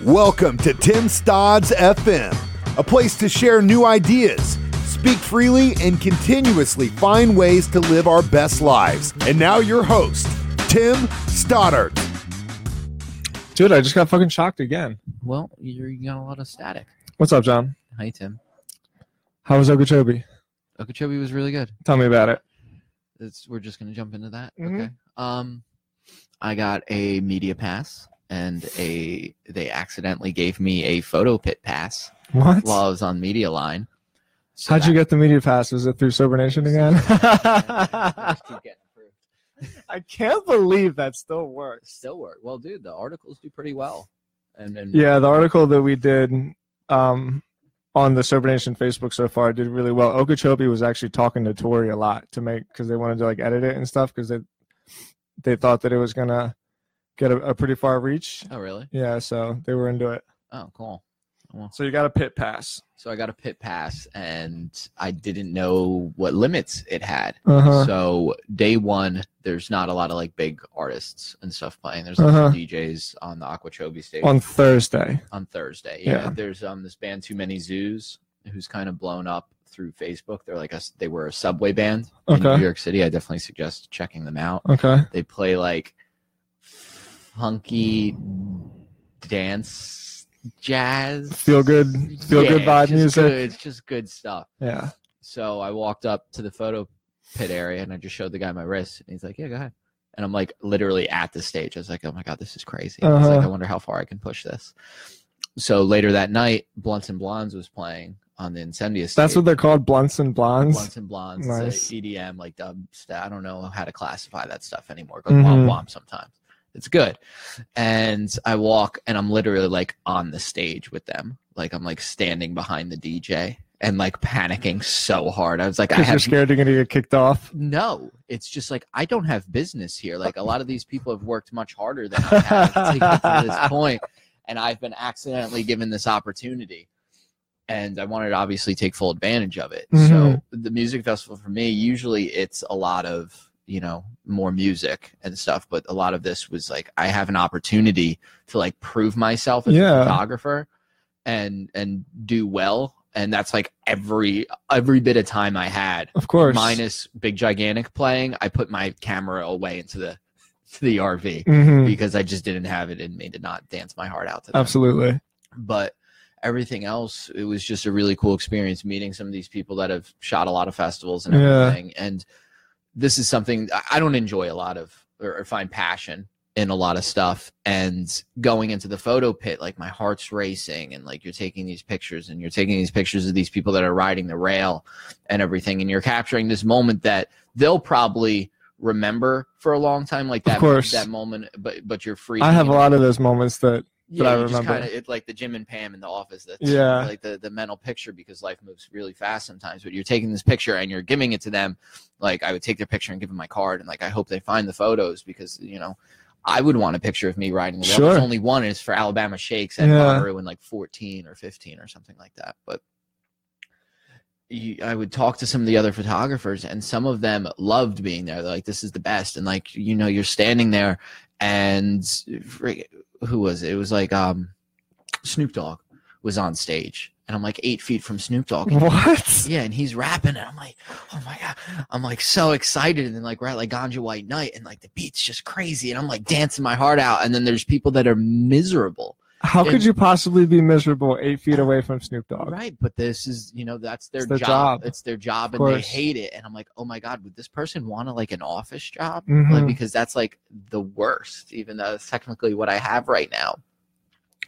Welcome to Tim Stodds FM, a place to share new ideas, speak freely, and continuously find ways to live our best lives. And now, your host, Tim Stoddard. Dude, I just got fucking shocked again. Well, you're, you got a lot of static. What's up, John? Hi, Tim. How was Okeechobee? Okeechobee was really good. Tell me about it. It's, we're just gonna jump into that. Mhm. Okay. Um, I got a media pass, and a they accidentally gave me a photo pit pass What? while I was on Media Line. So How'd you get the media pass? Was it through Sober Nation again? Just keep getting approved. I can't believe that still works. Still work. Well, dude, the articles do pretty well. And Yeah, the article that we did um, on the Sober Nation Facebook so far did really well. Okeechobee was actually talking to Tori a lot to make because they wanted to like edit it and stuff because they they thought that it was gonna get a, a pretty far reach. Oh, really? Yeah, so they were into it. Oh, cool. Well, So you got a pit pass. so I got a pit pass, and I didn't know what limits it had. Uh-huh. So day one, there's not a lot of like big artists and stuff playing. There's like Uh-huh. some DJs on the Aquachobee stage On Thursday. on, Thursday. Thursday. Yeah, Yeah. there's um this band Too Many Zoos who's kind of blown up through Facebook. They're like a s- they were a subway band in Okay. New York City. I definitely suggest checking them out. Okay. They play like funky dance jazz Feel good feel good Yeah, vibe music. good- it's just good stuff. Yeah. So I walked up to the photo pit area and I just showed the guy my wrist and he's like, Yeah, go ahead. And I'm like literally at the stage. I was like, Oh my god, this is crazy. I was like, Uh-huh. I wonder how far I can push this. So later that night, Blunts and Blondes was playing on the Incendia stage. That's what they're called, blunts and blondes. Blunts and Blondes, Nice. it's a EDM, like dub. I don't know how to classify that stuff anymore. Go Mhm. womp womp sometimes. It's good. And I walk and I'm literally like on the stage with them. Like I'm like standing behind the DJ and like panicking so hard. I was like, I Because you're scared you're gonna get kicked off. no. It's just like I don't have business here. Like a lot of these people have worked much harder than I have to get to this point, and I've been accidentally given this opportunity. And I wanted to obviously take full advantage of it. So Mhm. the music festival for me, usually it's a lot of you know more music and stuff, but a lot of this was like I have an opportunity to like prove myself as Yeah. a photographer and and do well. And that's like every every bit of time I had Of course. minus big gigantic playing i put my camera away into the to the rv Mhm. because i just didn't have it in me to not dance my heart out to them. Absolutely. but everything else it was just a really cool experience meeting some of these people that have shot a lot of festivals and Yeah. everything and this is something I- don't enjoy a lot of or, or find passion in a lot of stuff and going into the photo pit like my heart's racing and like you're taking these pictures and you're taking these pictures of these people that are riding the rail and everything and you're capturing this moment that they'll probably remember for a long time like that course. that moment but but you're free I have a lot of those moments that yeah, I you just remember. kind of it's like the Jim and Pam in the office. That's Yeah. like the the mental picture because life moves really fast sometimes. But you're taking this picture and you're giving it to them. Like I would take their picture and give them my card, and like I hope they find the photos because you know I would want a picture of me riding the. Sure. There's only one is for Alabama Shakes and Yeah. In like 14 or 15 or something like that. But you, I would talk to some of the other photographers, and some of them loved being there. They're like, "This is the best," and like you know, you're standing there, and who was it? It was like um, Snoop Dogg was on stage, and I'm like eight feet from Snoop Dogg. what? Yeah, and he's rapping, and I'm like, oh my god, I'm like so excited, and then like we're at like Ganja White Night, and like the beat's just crazy, and I'm like dancing my heart out, and then there's people that are miserable, How could you possibly be miserable eight feet away from Snoop Dogg? right? But this is, you know, that's their, their job. job. It's their job, Of and they hate it, and I'm like, oh my god, would this person want to like an office job? Mhm. Like because that's like the worst, even though it's technically what I have right now.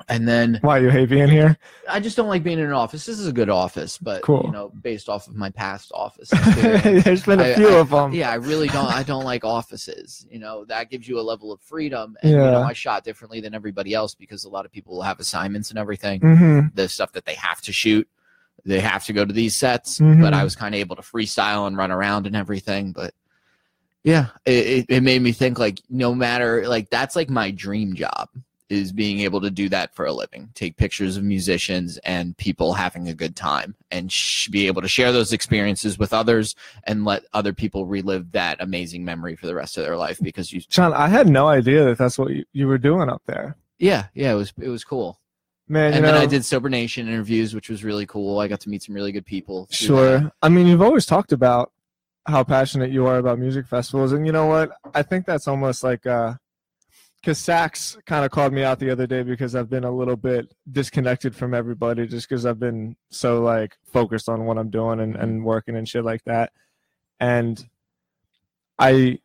And then Why are you hate being here? I just don't like being in an office. This is a good office, but Cool. you know, based off of my past office There's been a few I- of them. yeah, I really don't. I don't like offices. You know, that gives you a level of freedom, and you know, Yeah. I shot differently than everybody else because a lot of people will have assignments and everything. hmm The stuff that they have to shoot, they have to go to these sets. Mhm. But I was kind of able to freestyle and run around and everything. But yeah, it, it, it made me think like no matter like that's like my dream job is being able to do that for a living take pictures of musicians and people having a good time and sh- be able to share those experiences with others and let other people relive that amazing memory for the rest of their life because you John, I had no idea that that's what you, you were doing up there. yeah yeah it was it was cool Man, you and know, then I did Sober Nation interviews, which was really cool. I got to meet some really good people. Sure. that. I mean, you've always talked about how passionate you are about music festivals, and you know what? I think that's almost like uh because Sachs kind of called me out the other day because I've been a little bit disconnected from everybody just because I've been so like focused on what I'm doing and, and working and shit like that. And I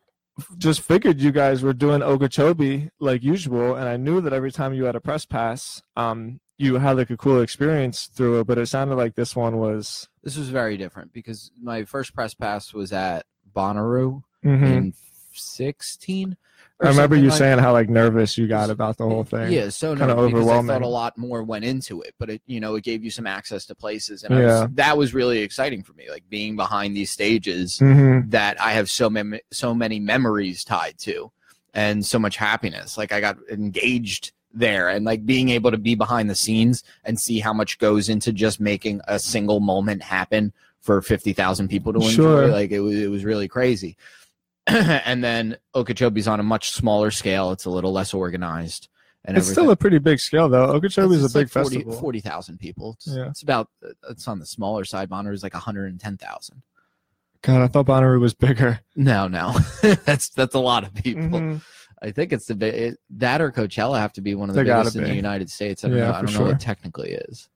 just figured you guys were doing Okeechobee like usual, and I knew that every time you had a press pass, um, you had like a cool experience through it. But it sounded like this one was This was very different because my first press pass was at Bonnaroo Mhm. in 16. I remember you like saying how like nervous you got about the whole thing. Yeah, so Kinda no, because I thought a lot more went into it, but it you know it gave you some access to places, and I Yeah. was, that was really exciting for me, like being behind these stages hmm that I have so many so many memories tied to, and so much happiness. Like I got engaged there, and like being able to be behind the scenes and see how much goes into just making a single moment happen for fifty thousand people to enjoy. Sure. Like it was it was really crazy. and then Okeechobee's on a much smaller scale. It's a little less organized. And It's still a pretty big scale though. Okeechobee is a big like 40 festival. 40,000 people. It's, Yeah. it's about, it's on the smaller side. Bonner is like 110,000. God, I thought Bonnaroo was bigger. No, no, that's that's a lot of people. Mhm. I think it's the it, that or Coachella have to be one of the They biggest in the. United States. I don't Yeah, know. I don't know what sure. it technically is.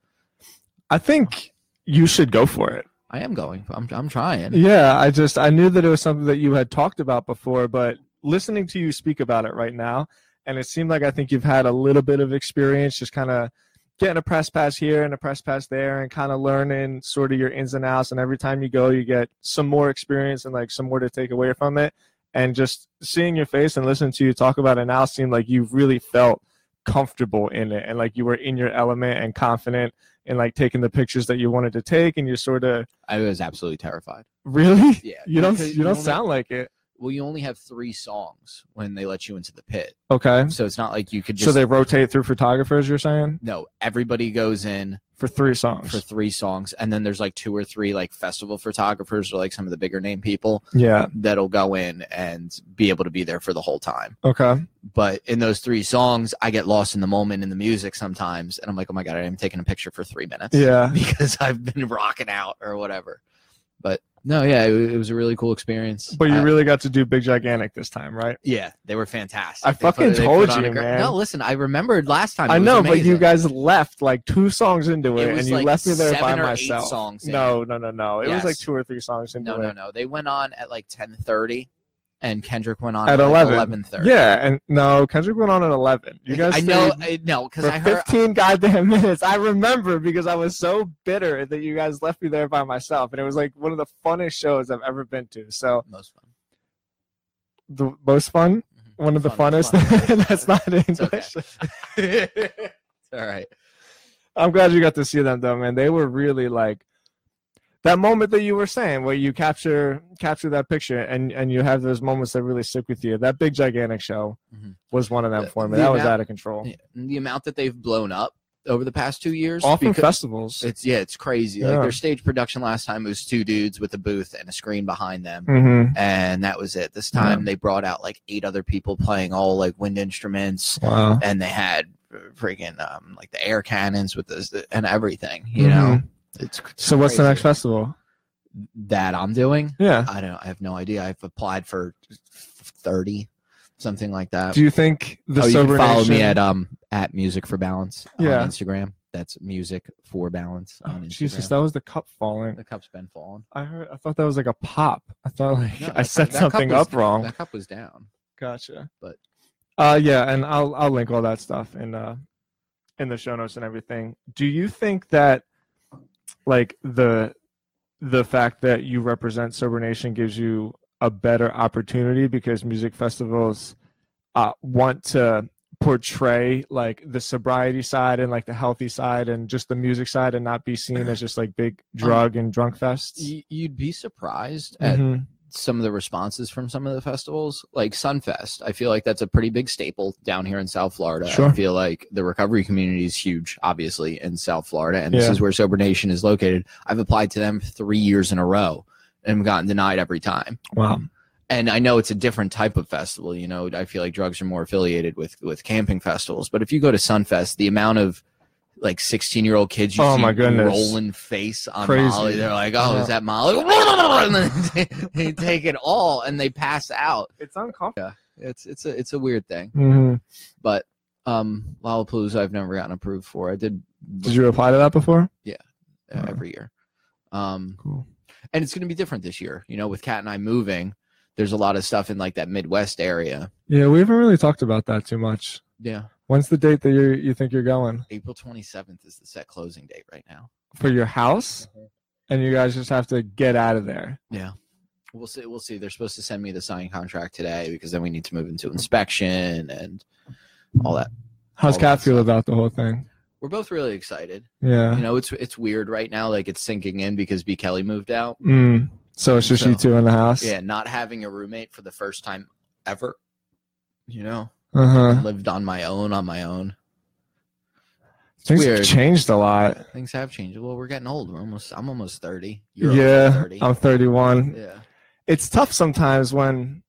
I think you should go for it. I am going. I'm I'm trying. Yeah, I just I knew that it was something that you had talked about before, but listening to you speak about it right now, and it seemed like I think you've had a little bit of experience just kind of getting a press pass here and a press pass there and kind of learning sort of your ins and outs and every time you go you get some more experience and like some more to take away from it and just seeing your face and listening to you talk about it now seemed like you really felt comfortable in it and like you were in your element and confident in like taking the pictures that you wanted to take and you're sort of I was absolutely terrified. really Yeah, you don't because you don't only- sound like it Well, you only have three songs when they let you into the pit, okay so it's not like you could just. so they rotate through photographers you're saying no, everybody goes in for three songs for three songs, and then there's like two or three like festival photographers or like some of the bigger name people yeah that'll go in and be able to be there for the whole time. okay But in those three songs, I get lost in the moment in the music sometimes, and I'm like, oh my god, I'm taking a picture for three minutes. Yeah. because I've been rocking out or whatever. But no, yeah, it, it was a really cool experience. but you I- really got to do big gigantic this time right yeah, they were fantastic. I They fucking they told you, gr- man. No, listen, I remembered last time. i know but you guys left like two songs into It it, and you like left me there by seven or eight myself songs in. no no no no it was like two or three songs into No, it No, no, no. They went on at like ten thirty, and Kendrick went on At 11. eleven thirty. yeah and no kendrick went on at 11 you guys I know. I, no, because I heard 15 goddamn minutes i remember because i was so bitter that you guys left me there by myself and it was like one of the funnest shows i've ever been to so most fun. the most fun Mhm. one of the Fun, funnest fun. that's not It's okay. english All right. I'm glad you got to see them though, man. They were really like that moment that you were saying where you capture capture that picture and and you have those moments that really stick with you. That big gigantic show Mhm. was one of them The- for me. the That was out of control. The amount that they've blown up over the past two years. Often festivals. It's yeah, it's crazy. Yeah. Like their stage production last time was two dudes with a booth and a screen behind them. hmm And that was it. This time they brought out like eight other people playing all like wind instruments, Wow. and they had freaking um like the air cannons with this and everything. You Mhm. know, it's So what's the next festival? that I'm doing? Yeah. I don't. I have no idea. I've applied for thirty, something like that. Do you think the oh, you can follow me at um at Music for Balance Yeah. on Instagram. That's Music for Balance Oh, on Instagram. Jesus, that was the cup falling. the cup's been falling. I heard. I thought that was like a pop. I thought like No, I set cup- that cup something was- up wrong. That cup was down. Gotcha. But- uh yeah, and I'll I'll link all that stuff in uh in the show notes and everything. Do you think that like the the fact that you represent Sober Nation gives you a better opportunity because music festivals uh want to portray like the sobriety side and like the healthy side and just the music side and not be seen as just like big drug and drunk fests? You'd be surprised at Mhm. Some of the responses from some of the festivals, like Sunfest. I feel like that's a pretty big staple down here in South Florida. Sure. I feel like the recovery community is huge, obviously, in South Florida, and this is where Sober Nation is located. I've applied to them three years in a row and gotten denied every time. Wow. Um, and I know it's a different type of festival. You know, I feel like drugs are more affiliated with with camping festivals. But if you go to Sunfest, the amount of like 16 year old kids you Oh see my goodness. rolling face on Crazy. Molly. They're like, oh, Yeah. is that Molly? and then they, take it all and they pass out. It's uncomfortable. Yeah, it's it's a it's a weird thing. hmm But um, Lollapalooza, I've never gotten approved for. I did Did you apply to that before? uh, every year. Um, Cool. and it's going to be different this year. You know, with Cat and I moving, there's a lot of stuff in like that Midwest area. Yeah, we haven't really talked about that too much. Yeah, When's the date that you you think you're going April 27th is the set closing date right now. for your house? And you guys just have to get out of there. Yeah. We'll see. We'll see. They're supposed to send me the signed contract today because then we need to move into inspection and all that. How's All Kat feel about the whole thing? We're both really excited. Yeah. You know, it's it's weird right now. Like it's sinking in because B Kelly moved out. Mm. So it's just you two in the house. Yeah, not having a roommate for the first time ever. You know, Uh huh. lived on my own on my own. It's Things weird. have changed a lot. Things have changed. Well, we're getting old. We're almost. I'm almost thirty. You're yeah, almost 30. I'm 31. yeah. It's tough sometimes when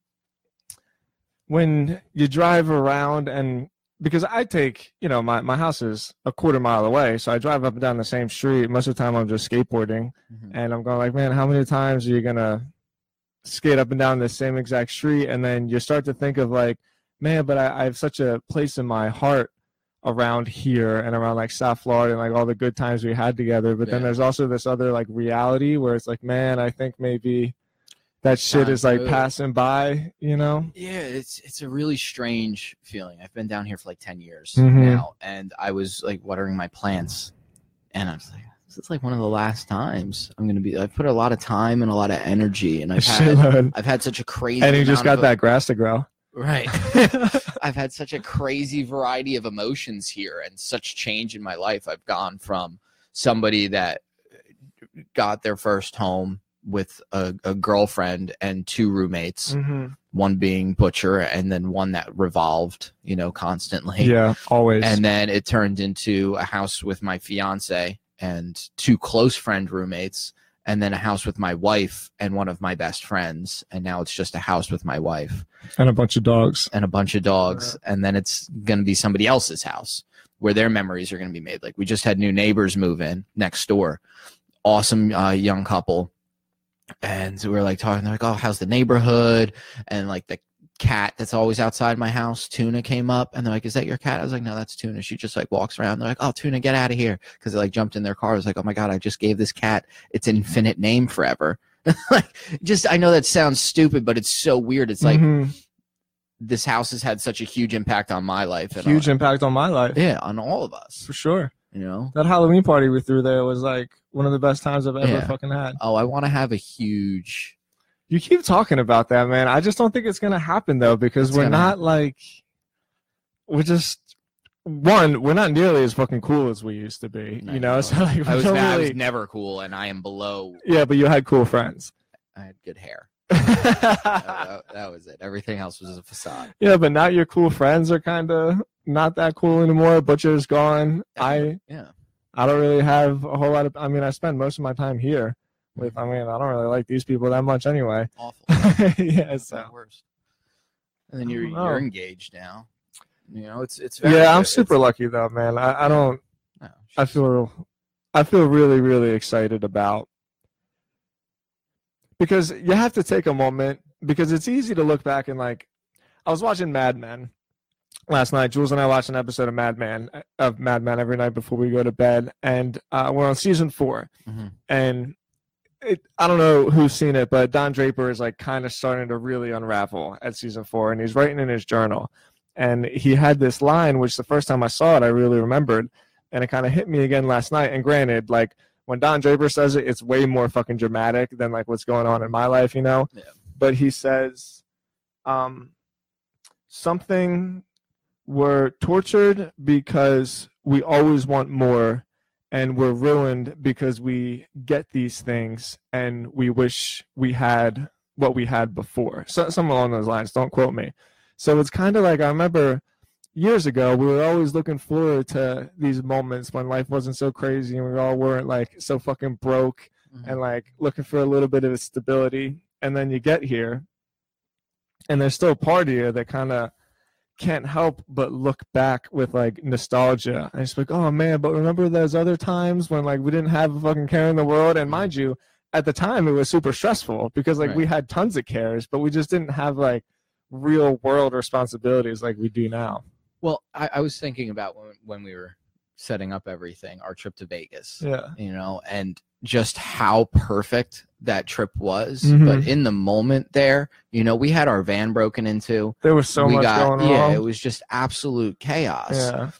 when you drive around and because I take, you know, my, my house is a quarter mile away, so I drive up and down the same street. Most of the time I'm just skateboarding Mhm. and I'm going like, man, how many times are you gonna skate up and down the same exact street? And then you start to think of like, man, but I, I have such a place in my heart around here and around like South Florida and like all the good times we had together. But then there's also this other like reality where it's like, man, I think maybe that shit Time is like passing by, you know? Yeah, it's it's a really strange feeling. I've been down here for like ten years Mhm. now, and I was like watering my plants, and I was like, "This is like one of the last times I'm gonna be." I've put a lot of time and a lot of energy, and I've had. I've had such a crazy And you just got that grass to grow. Right. I've had such a crazy variety of emotions here and such change in my life. I've gone from somebody that got their first home with a, a girlfriend and two roommates, Mhm. one being Butcher and then one that revolved, you know, constantly. Yeah, always. And then it turned into a house with my fiance and two close friend roommates, and then a house with my wife and one of my best friends. And now it's just a house with my wife and a bunch of dogs. and a bunch of dogs. And then it's going to be somebody else's house where their memories are going to be made. Like we just had new neighbors move in next door. Awesome uh, young couple. And so we are like talking, they're like, oh, how's the neighborhood? And like the cat that's always outside my house, Tuna, came up and they're like, is that your cat? I was like, no, that's Tuna. She just like walks around. They're like, oh, Tuna, get out of here. Cause they like jumped in their car. I was like, oh my God, I just gave this cat its infinite name forever. like, just, I know that sounds stupid, but it's so weird. It's like, Mhm. this house has had such a huge impact on my life. And huge on, impact on my life. yeah, on all of us. For sure. You know? That Halloween party we threw there was like one of the best times I've ever Yeah. fucking had. Oh, I want to have a huge. You keep talking about that, man. I just don't think it's gonna happen though, because It's we're gonna not like we're just one, we're not nearly as fucking cool as we used to be. You know, know. so like I was, don't I was never cool, and I am below. Yeah, but you had cool friends. I had good hair. that, that- that was it. Everything else was a facade. yeah, but now your cool friends are kind of not that cool anymore. Butcher's gone. I yeah. I don't really have a whole lot of. I mean, I spend most of my time here. With I mean, I don't really like these people that much anyway. Awful. yeah, It's so the worst. And then you're you're engaged now. You know, it's it's very yeah, I'm super It's- lucky though, man. I, I don't. no, I she's- feel I feel really really excited about because you have to take a moment because it's easy to look back and like I was watching Mad Men last night. Jules and I watched an episode of Mad Men of Mad Men every night before we go to bed, and uh, we're on season four. Mhm. And it, I don't know who's seen it, but Don Draper is like kind of starting to really unravel at season four, and he's writing in his journal. And he had this line, which the first time I saw it, I really remembered, and it kind of hit me again last night. And granted, like when Don Draper says it, it's way more fucking dramatic than like what's going on in my life, you know. Yeah. But he says, um, something we're tortured because we always want more and we're ruined because we get these things and we wish we had what we had before. So something along those lines. Don't quote me. So it's kind of like I remember years ago we were always looking forward to these moments when life wasn't so crazy and we all weren't like so fucking broke Mhm. and like looking for a little bit of stability and then you get here and there's still a part of you that kind of can't help but look back with like nostalgia. And it's like, oh man, but remember those other times when like we didn't have a fucking care in the world? And mind you, at the time it was super stressful because like we had tons of cares, but we just didn't have like real world responsibilities like we do now. Well, I, I was thinking about when when we were setting up everything, our trip to Vegas. Yeah. you know, and just how perfect that trip was. Mhm. But in the moment there, you know, we had our van broken into. There was so we much got going yeah, wrong. it was just absolute chaos. yeah.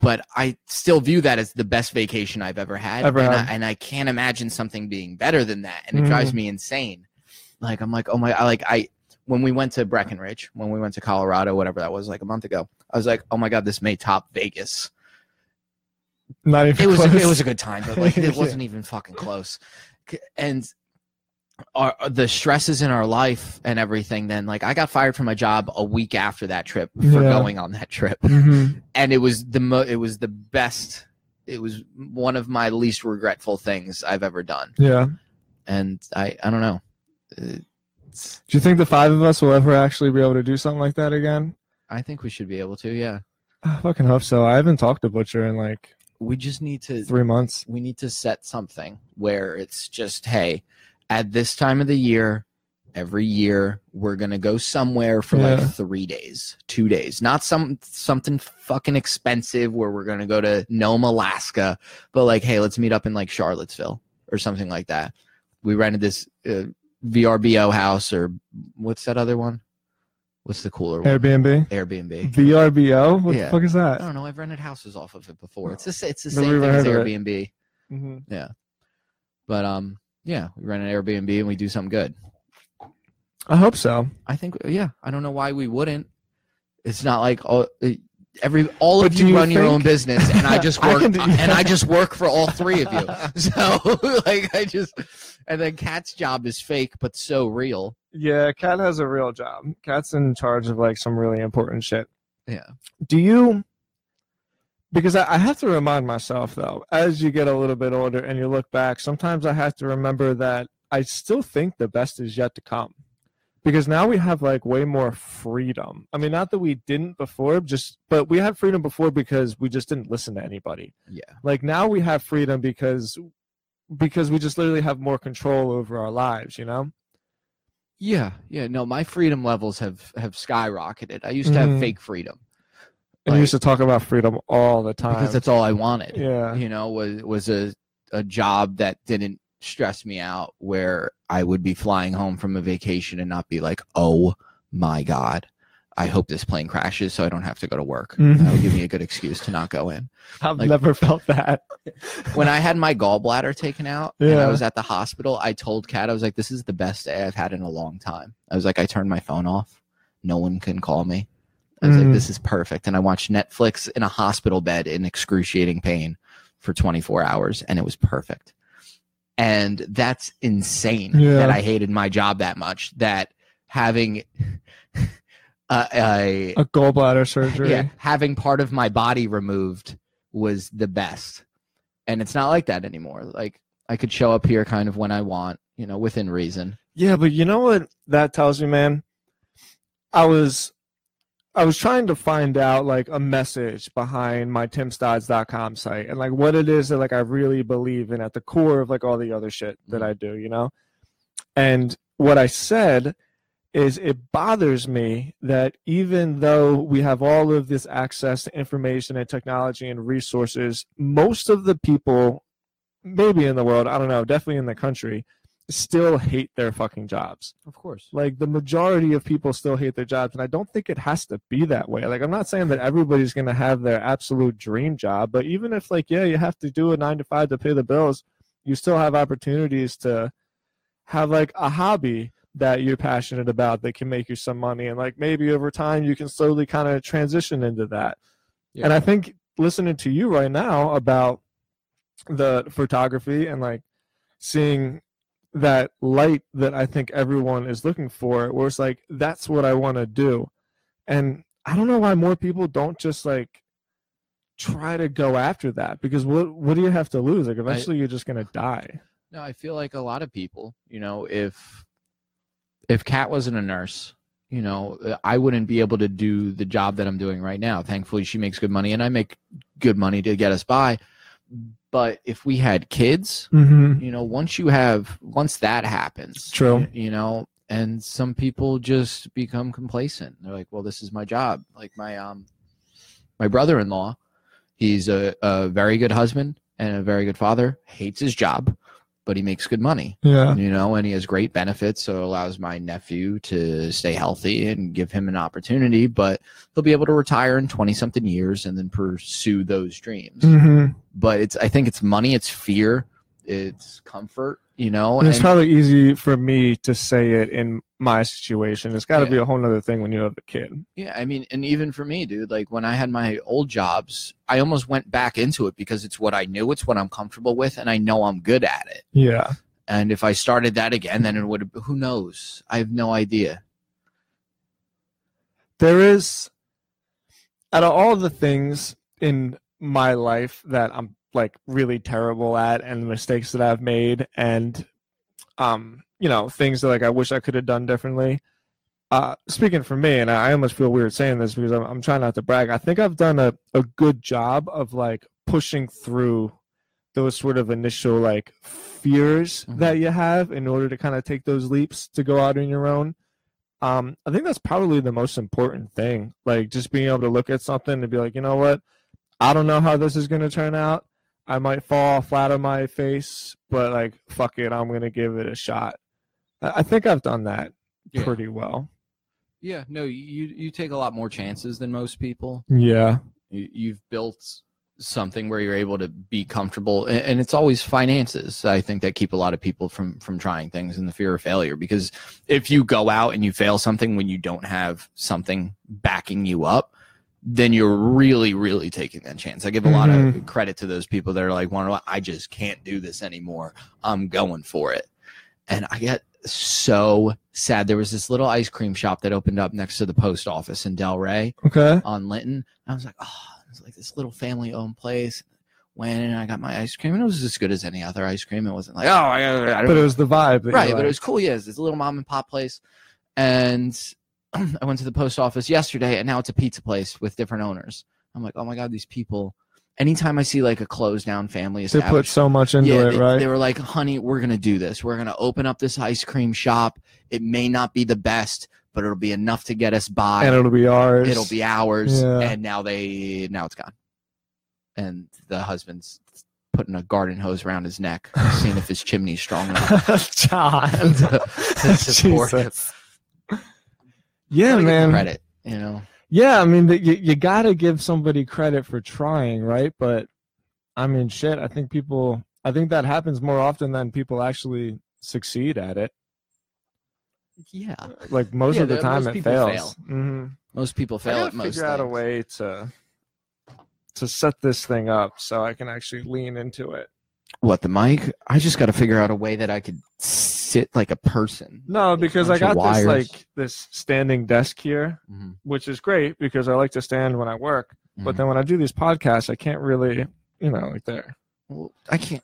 But I still view that as the best vacation I've ever had. Ever and, had. I, and I can't imagine something being better than that. And it drives Mm-hmm. me insane. Like I'm like, oh my I like I when we went to Breckenridge, when we went to Colorado, whatever that was, like a month ago, I was like, oh my god, this may top Vegas. Not even it was close. it was a good time, but like it wasn't even fucking close. And our the stresses in our life and everything. Then like I got fired from my job a week after that trip for Yeah. going on that trip, Mhm. and it was the mo- it was the best. It was one of my least regretful things I've ever done, Yeah. and I I don't know. It's, Do you think the five of us will ever actually be able to do something like that again? I think we should be able to. Yeah, I fucking hope so. I haven't talked to Butcher in like we just need to three months. we need to set something where it's just hey at this time of the year every year we're gonna go somewhere for Yeah. like three days two days not some something fucking expensive where we're gonna go to nome alaska but like hey let's meet up in like charlottesville or something like that we rented this uh, vrbo house or what's that other one what's the cooler one Airbnb? airbnb VRBO? What Yeah. the fuck is that? i don't know i've rented houses off of it before it's the, it's the same thing as heard of it. airbnb hmm Yeah. but um, yeah, we rent an Airbnb and we do something good. I hope so. I think yeah. I don't know why we wouldn't. It's not like all every all But of you you run your own business, and I just work can do- and I just work for all three of you. So like I just and then Kat's job is fake but so real. Yeah, Kat has a real job. Kat's in charge of like some really important shit. Yeah. Do you? Because I, I have to remind myself though, as you get a little bit older and you look back, sometimes I have to remember that I still think the best is yet to come. Because now we have like way more freedom. I mean, not that we didn't before, just but we had freedom before because we just didn't listen to anybody. Yeah. Like now we have freedom because because we just literally have more control over our lives, you know? Yeah, yeah. No, my freedom levels have have skyrocketed. I used to have Mhm. fake freedom Like- you used to talk about freedom all the time. because that's all I wanted. yeah. you know was was a a job that didn't stress me out where i would be flying home from a vacation and not be like oh my god i hope this plane crashes so i don't have to go to work Mhm. that would give me a good excuse to not go in I've like- never felt that. when i had my gallbladder taken out and i was at the hospital i told kat i was like this is the best day i've had in a long time i was like i turned my phone off no one can call me i was Mhm. like this is perfect and i watched netflix in a hospital bed in excruciating pain for 24 hours and it was perfect and that's insane Yeah. that i hated my job that much that having a, a, A gallbladder surgery. yeah, having part of my body removed was the best. And it's not like that anymore. Like I could show up here kind of when I want, you know, within reason. Yeah, but you know what that tells me, man? I was I was trying to find out like a message behind my timstods.com site and like what it is that like I really believe in at the core of like all the other shit that Mhm. I do, you know? And what I said is it bothers me that even though we have all of this access to information and technology and resources, most of the people maybe in the world, I don't know, definitely in the country, still hate their fucking jobs. Of course. Like the majority of people still hate their jobs, and I don't think it has to be that way. Like I'm not saying that everybody's gonna have their absolute dream job, but even if like yeah, you have to do a nine to five to pay the bills, you still have opportunities to have like a hobby that you're passionate about that can make you some money, and like maybe over time you can slowly kind of transition into that. And I think listening to you right now about the photography and like seeing that light that I think everyone is looking for, where it's like, that's what I want to do. And I don't know why more people don't just like try to go after that because what what do you have to lose? Like eventually you're just gonna die. No, I feel like a lot of people, you know, if if Kat wasn't a nurse, you know, uh, I wouldn't be able to do the job that I'm doing right now. Thankfully, she makes good money and I make good money to get us by. But if we had kids, Mm-hmm. you know, once you have, once that happens, True. you know, and some people just become complacent. They're like, well, this is my job. Like my, um, my brother-in-law, he's a, a very good husband and a very good father, hates his job, but he makes good money Yeah. you know, and he has great benefits. So it allows my nephew to stay healthy and give him an opportunity, but he'll be able to retire in 20 something years and then pursue those dreams. Mm-hmm. But it's, I think it's money, it's fear, it's comfort, you know, And it's and- probably easy for me to say it in my situation. It's got to Yeah. be a whole nother thing when you have a kid. Yeah, I mean, and even for me, dude, like when I had my old jobs, I almost went back into it because it's what I knew, it's what I'm comfortable with, and I know I'm good at it. Yeah. And if I started that again, then it would who knows? I have no idea. There is, out of all the things in my life that I'm like really terrible at and the mistakes that I've made and, um, you know, things that like I wish I could have done differently. Uh, speaking for me, and I almost feel weird saying this because I'm, I'm trying not to brag. I think I've done a, a good job of like pushing through those sort of initial like fears Mhm. that you have in order to kind of take those leaps to go out on your own. Um, I think that's probably the most important thing. Like just being able to look at something and be like, you know what? I don't know how this is going to turn out. I might fall flat on my face, but like, fuck it, I'm going to give it a shot. I I think I've done that Yeah. pretty well. Yeah, no, you you take a lot more chances than most people. Yeah. You, you've built something where you're able to be comfortable, and, and it's always finances. I think that keep a lot of people from from trying things and the fear of failure. Because if you go out and you fail something when you don't have something backing you up, then you're really, really taking that chance. I give a lot of mm-hmm. credit to those people that are like, "Well, I just can't do this anymore. I'm going for it," and I get so sad. There was this little ice cream shop that opened up next to the post office in Delray Okay. on Linton. I was like, oh, it's like this little family owned place. Went and I got my ice cream, and it was as good as any other ice cream. It wasn't like, oh, I, I don't But it was the vibe. right, but liked. it was cool. Yes, it's a little mom and pop place, and I went to the post office yesterday, and now it's a pizza place with different owners. I'm like, oh my god, these people. Anytime I see like a closed down family They put so much into yeah, it, they, right? they were like, honey, we're gonna do this. We're gonna open up this ice cream shop. It may not be the best, but it'll be enough to get us by and it'll be ours. it'll be ours Yeah. and now they now it's gone and the husband's putting a garden hose around his neck seeing if his chimney's strong enough John. to support him. Jesus. Yeah, Gotta give him man. credit you know Yeah, I mean, the, you you got to give somebody credit for trying, right? But I mean, shit. I think people. I think that happens more often than people actually succeed at it. yeah Like most Yeah, of the time, it fails. fail. hmm most people fail at most figure out a way to to set this thing up so I can actually lean into it. What the mic i just got to figure out a way that i could sit like a person No, because I got this like this standing desk here, Mhm, which is great because I like to stand when I work. But mhm. then when I do these podcasts, I can't really, you know, like there. Well, i can't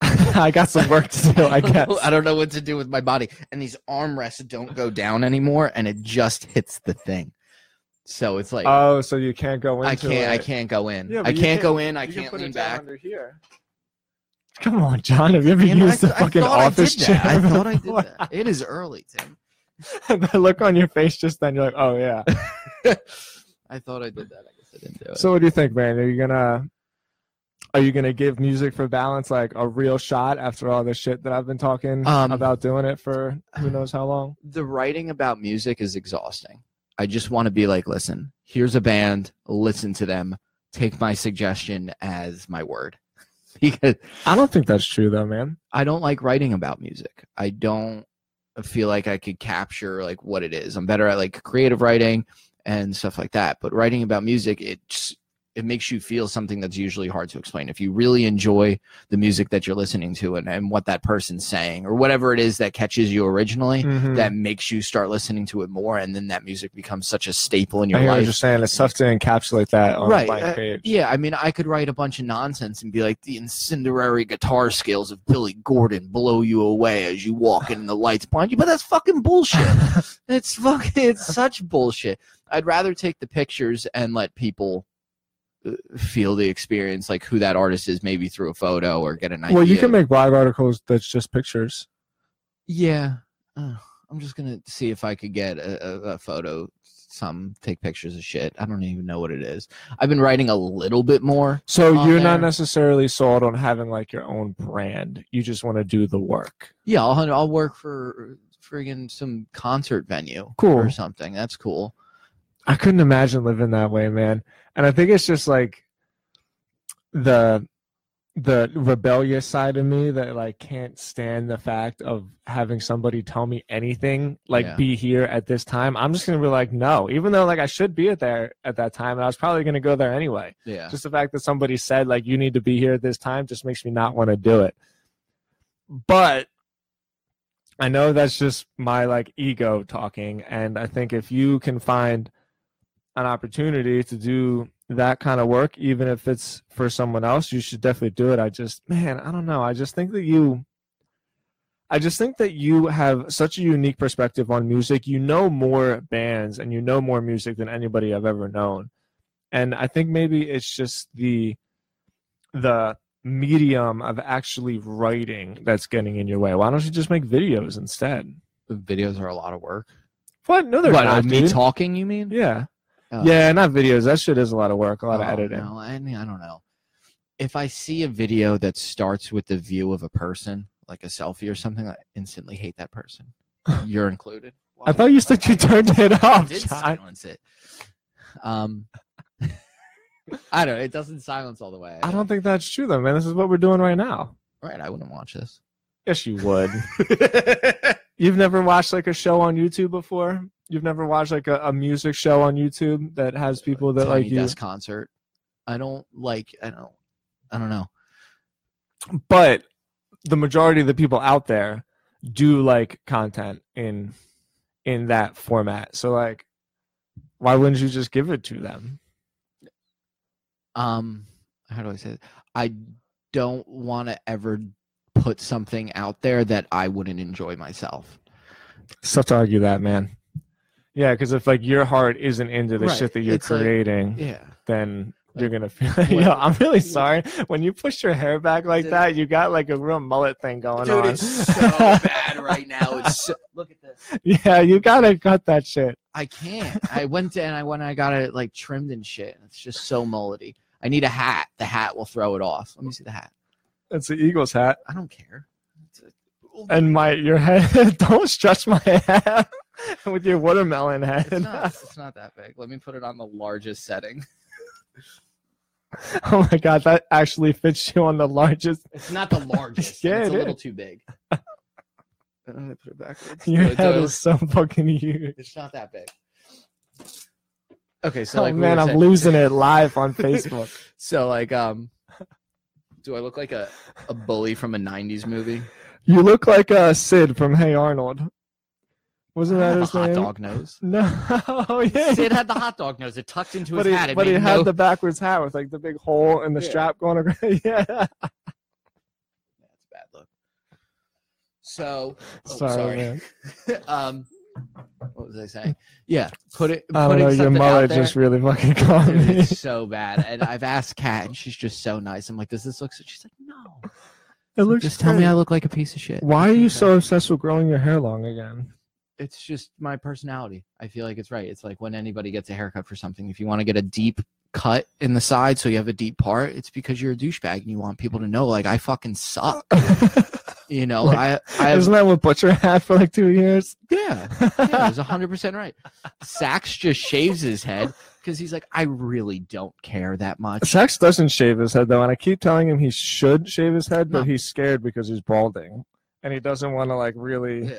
I got some work to do, I guess. I don't know what to do with my body. And these armrests don't go down anymore and it just hits the thing. So it's like Oh, so you can't go in. I can't I can't go in. Yeah, I but you can't can- go in, I You can can't put lean it down back. under here. Come on, John. Have you ever Man, used I, the I fucking thought office I did that. chair? I thought I did that. It is early, Tim. the look on your face just then, you're like, oh yeah. I thought I did that. I guess I didn't do it. So what do you think, man? Are you gonna are you gonna give music for balance like a real shot after all the shit that I've been talking Um, about doing it for who knows how long? the writing about music is exhausting. I just want to be like, listen, here's a band, listen to them, take my suggestion as my word. because I don't think that's true though, man. I don't like writing about music. I don't feel like I could capture like what it is. I'm better at like creative writing and stuff like that. But writing about music, it just it makes you feel something that's usually hard to explain. If you really enjoy the music that you're listening to and, and what that person's saying or whatever it is that catches you originally, Mhm. that makes you start listening to it more, and then that music becomes such a staple in your what life. you're saying. It's tough to encapsulate that on Right, a blank uh. Yeah, I mean, I could write a bunch of nonsense and be like, the incendiary guitar scales of Billy Gordon blow you away as you walk in and the lights behind you, but that's fucking bullshit. it's fucking, it's such bullshit. I'd rather take the pictures and let people uh, feel the experience, like who that artist is, maybe through a photo or get an idea. well, you can make blog articles that's just pictures. Yeah, uh, I'm just gonna see if I could get a, a, a photo. Some take pictures of shit. I don't even know what it is. I've been writing a little bit more. So you're not necessarily sold on having like your own brand. You just want to do the work. Yeah, I'll I'll work for friggin' some concert venue Cool. or something. That's cool. I couldn't imagine living that way, man. And I think it's just like the the rebellious side of me that like can't stand the fact of having somebody tell me anything like Yeah. be here at this time. I'm just gonna be like no, even though like I should be at there at that time, and I was probably gonna go there anyway. Yeah. Just the fact that somebody said like you need to be here at this time just makes me not want to do it. But I know that's just my like ego talking, and I think if you can find an opportunity to do that kind of work, even if it's for someone else, you should definitely do it. I just, man, I don't know. I just think that you, I just think that you have such a unique perspective on music. You know more bands and you know more music than anybody I've ever known. And I think maybe it's just the, the medium of actually writing that's getting in your way. Why don't you just make videos instead? The videos are a lot of work. What? No, they're What, not. me dude. talking? You mean? Yeah. Oh. Yeah, not videos. That shit is a lot of work, a lot of Oh, editing. No, I, mean, I don't know. If I see a video that starts with the view of a person, like a selfie or something, I instantly hate that person. You're included. I thought you said you turned it off. I did John. silence it. Um, I don't know. It doesn't silence all the way. I don't think that's true, though, man. This is what we're doing right now. Right, I wouldn't watch this. Yes, you would. You've never watched like a show on YouTube before? You've never watched like a, a music show on YouTube that has people that Tiny like you? Desk concert. I don't like. I don't. I don't know. But the majority of the people out there do like content in in that format. So like, why wouldn't you just give it to them? um how do i say it? i don't want to ever put something out there that i wouldn't enjoy myself It's tough to argue that, man. Yeah, because if like your heart isn't into the Right, shit that you're it's like- creating, yeah then Like, you're gonna feel. what- Yo, I'm really sorry. When you push your hair back like Dude. that, you got like a real mullet thing going dude on. it's so bad right now it's so, look at this yeah, you gotta cut that shit. i can't i went to and i went and i got it like trimmed and shit and it's just so mullety i need a hat the hat will throw it off let me see the hat It's the Eagles hat, i don't care It's a- and my your head. Don't stretch my head with your watermelon head. it's not, it's not that big let me put it on the largest setting oh my god, that actually fits you on the largest. it's not the largest Yeah, it's it a little is. too big I'm gonna put it backwards. Your Do I- do head is so fucking huge. It's not that big. Okay, so oh like man, were I'm saying- losing it live on Facebook. So like um do I look like a, a bully from a 90s movie? You look like uh, Sid from Hey Arnold. Wasn't that his hot name? dog nose. No, oh, yeah. Sid had the hot dog nose. It tucked into but his he, hat. It but he had no- the backwards hat with like the big hole and the Yeah. strap going around. yeah. That's a bad look. So oh, sorry, sorry. man. um what was I saying? Yeah, put it I don't know. Your something out mullet there- just really fucking caught me. it's so bad. And I've asked Kat, and she's just so nice. I'm like, does this look so? She's like, no. It looks Just tell me. I look like a piece of shit. Why are you so obsessed with growing your hair long again? It's just my personality. I feel like it's right. It's like when anybody gets a haircut for something. If you want to get a deep cut in the side so you have a deep part, it's because you're a douchebag and you want people to know, like, I fucking suck. You know, Like, I, I Isn't that what Butcher had for like two years? yeah, yeah, was 100% right. Sax just shaves his head because he's like, I really don't care that much. Sax doesn't shave his head though, and I keep telling him he should shave his head, but No. he's scared because he's balding, and he doesn't want to like really Yeah.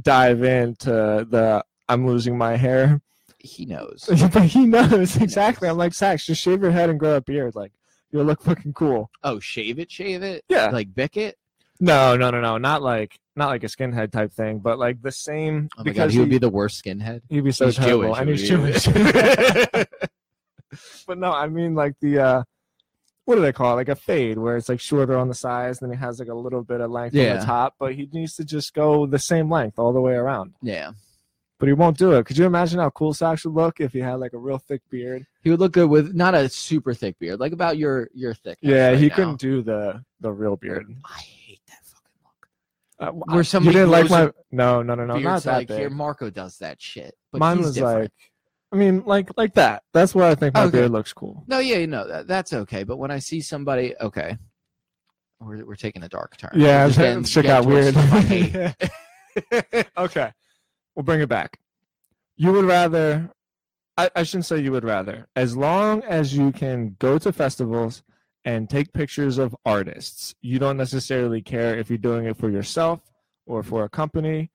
Dive into the I'm losing my hair. he knows. but he knows exactly. I'm like, Sax, just shave your head and grow a beard. Like, you'll look fucking cool. Oh, shave it, shave it. Yeah. Like Bick it. No, no, no, no. Not like not like a skinhead type thing, but like the same Oh my because god, he would be the worst skinhead. He'd be so He's terrible, Jewish, and he's Jewish. but no, I mean like the uh what do they call it? Like a fade, where it's like shorter on the sides, then he has like a little bit of length on the top, but he needs to just go the same length all the way around. Yeah. But he won't do it. Could you imagine how cool Sax would look if he had like a real thick beard? He would look good with not a super thick beard, like about your your thickness. Yeah, right he now. couldn't do the the real beard. I hate that fucking look. Uh, Where somebody you didn't like my no no no no not that like big. here, Marco does that shit. But Mine he's was different. like, I mean like like that. That's why I think my Okay. beard looks cool. No, yeah, no, that, that's okay. But when I see somebody, okay, we're, we're taking a dark turn. Yeah, We're just getting- shit got weird. stuff I hate. okay, we'll bring it back. You would rather, I, I shouldn't say you would rather, as long as you can go to festivals and take pictures of artists, you don't necessarily care if you're doing it for yourself or for a company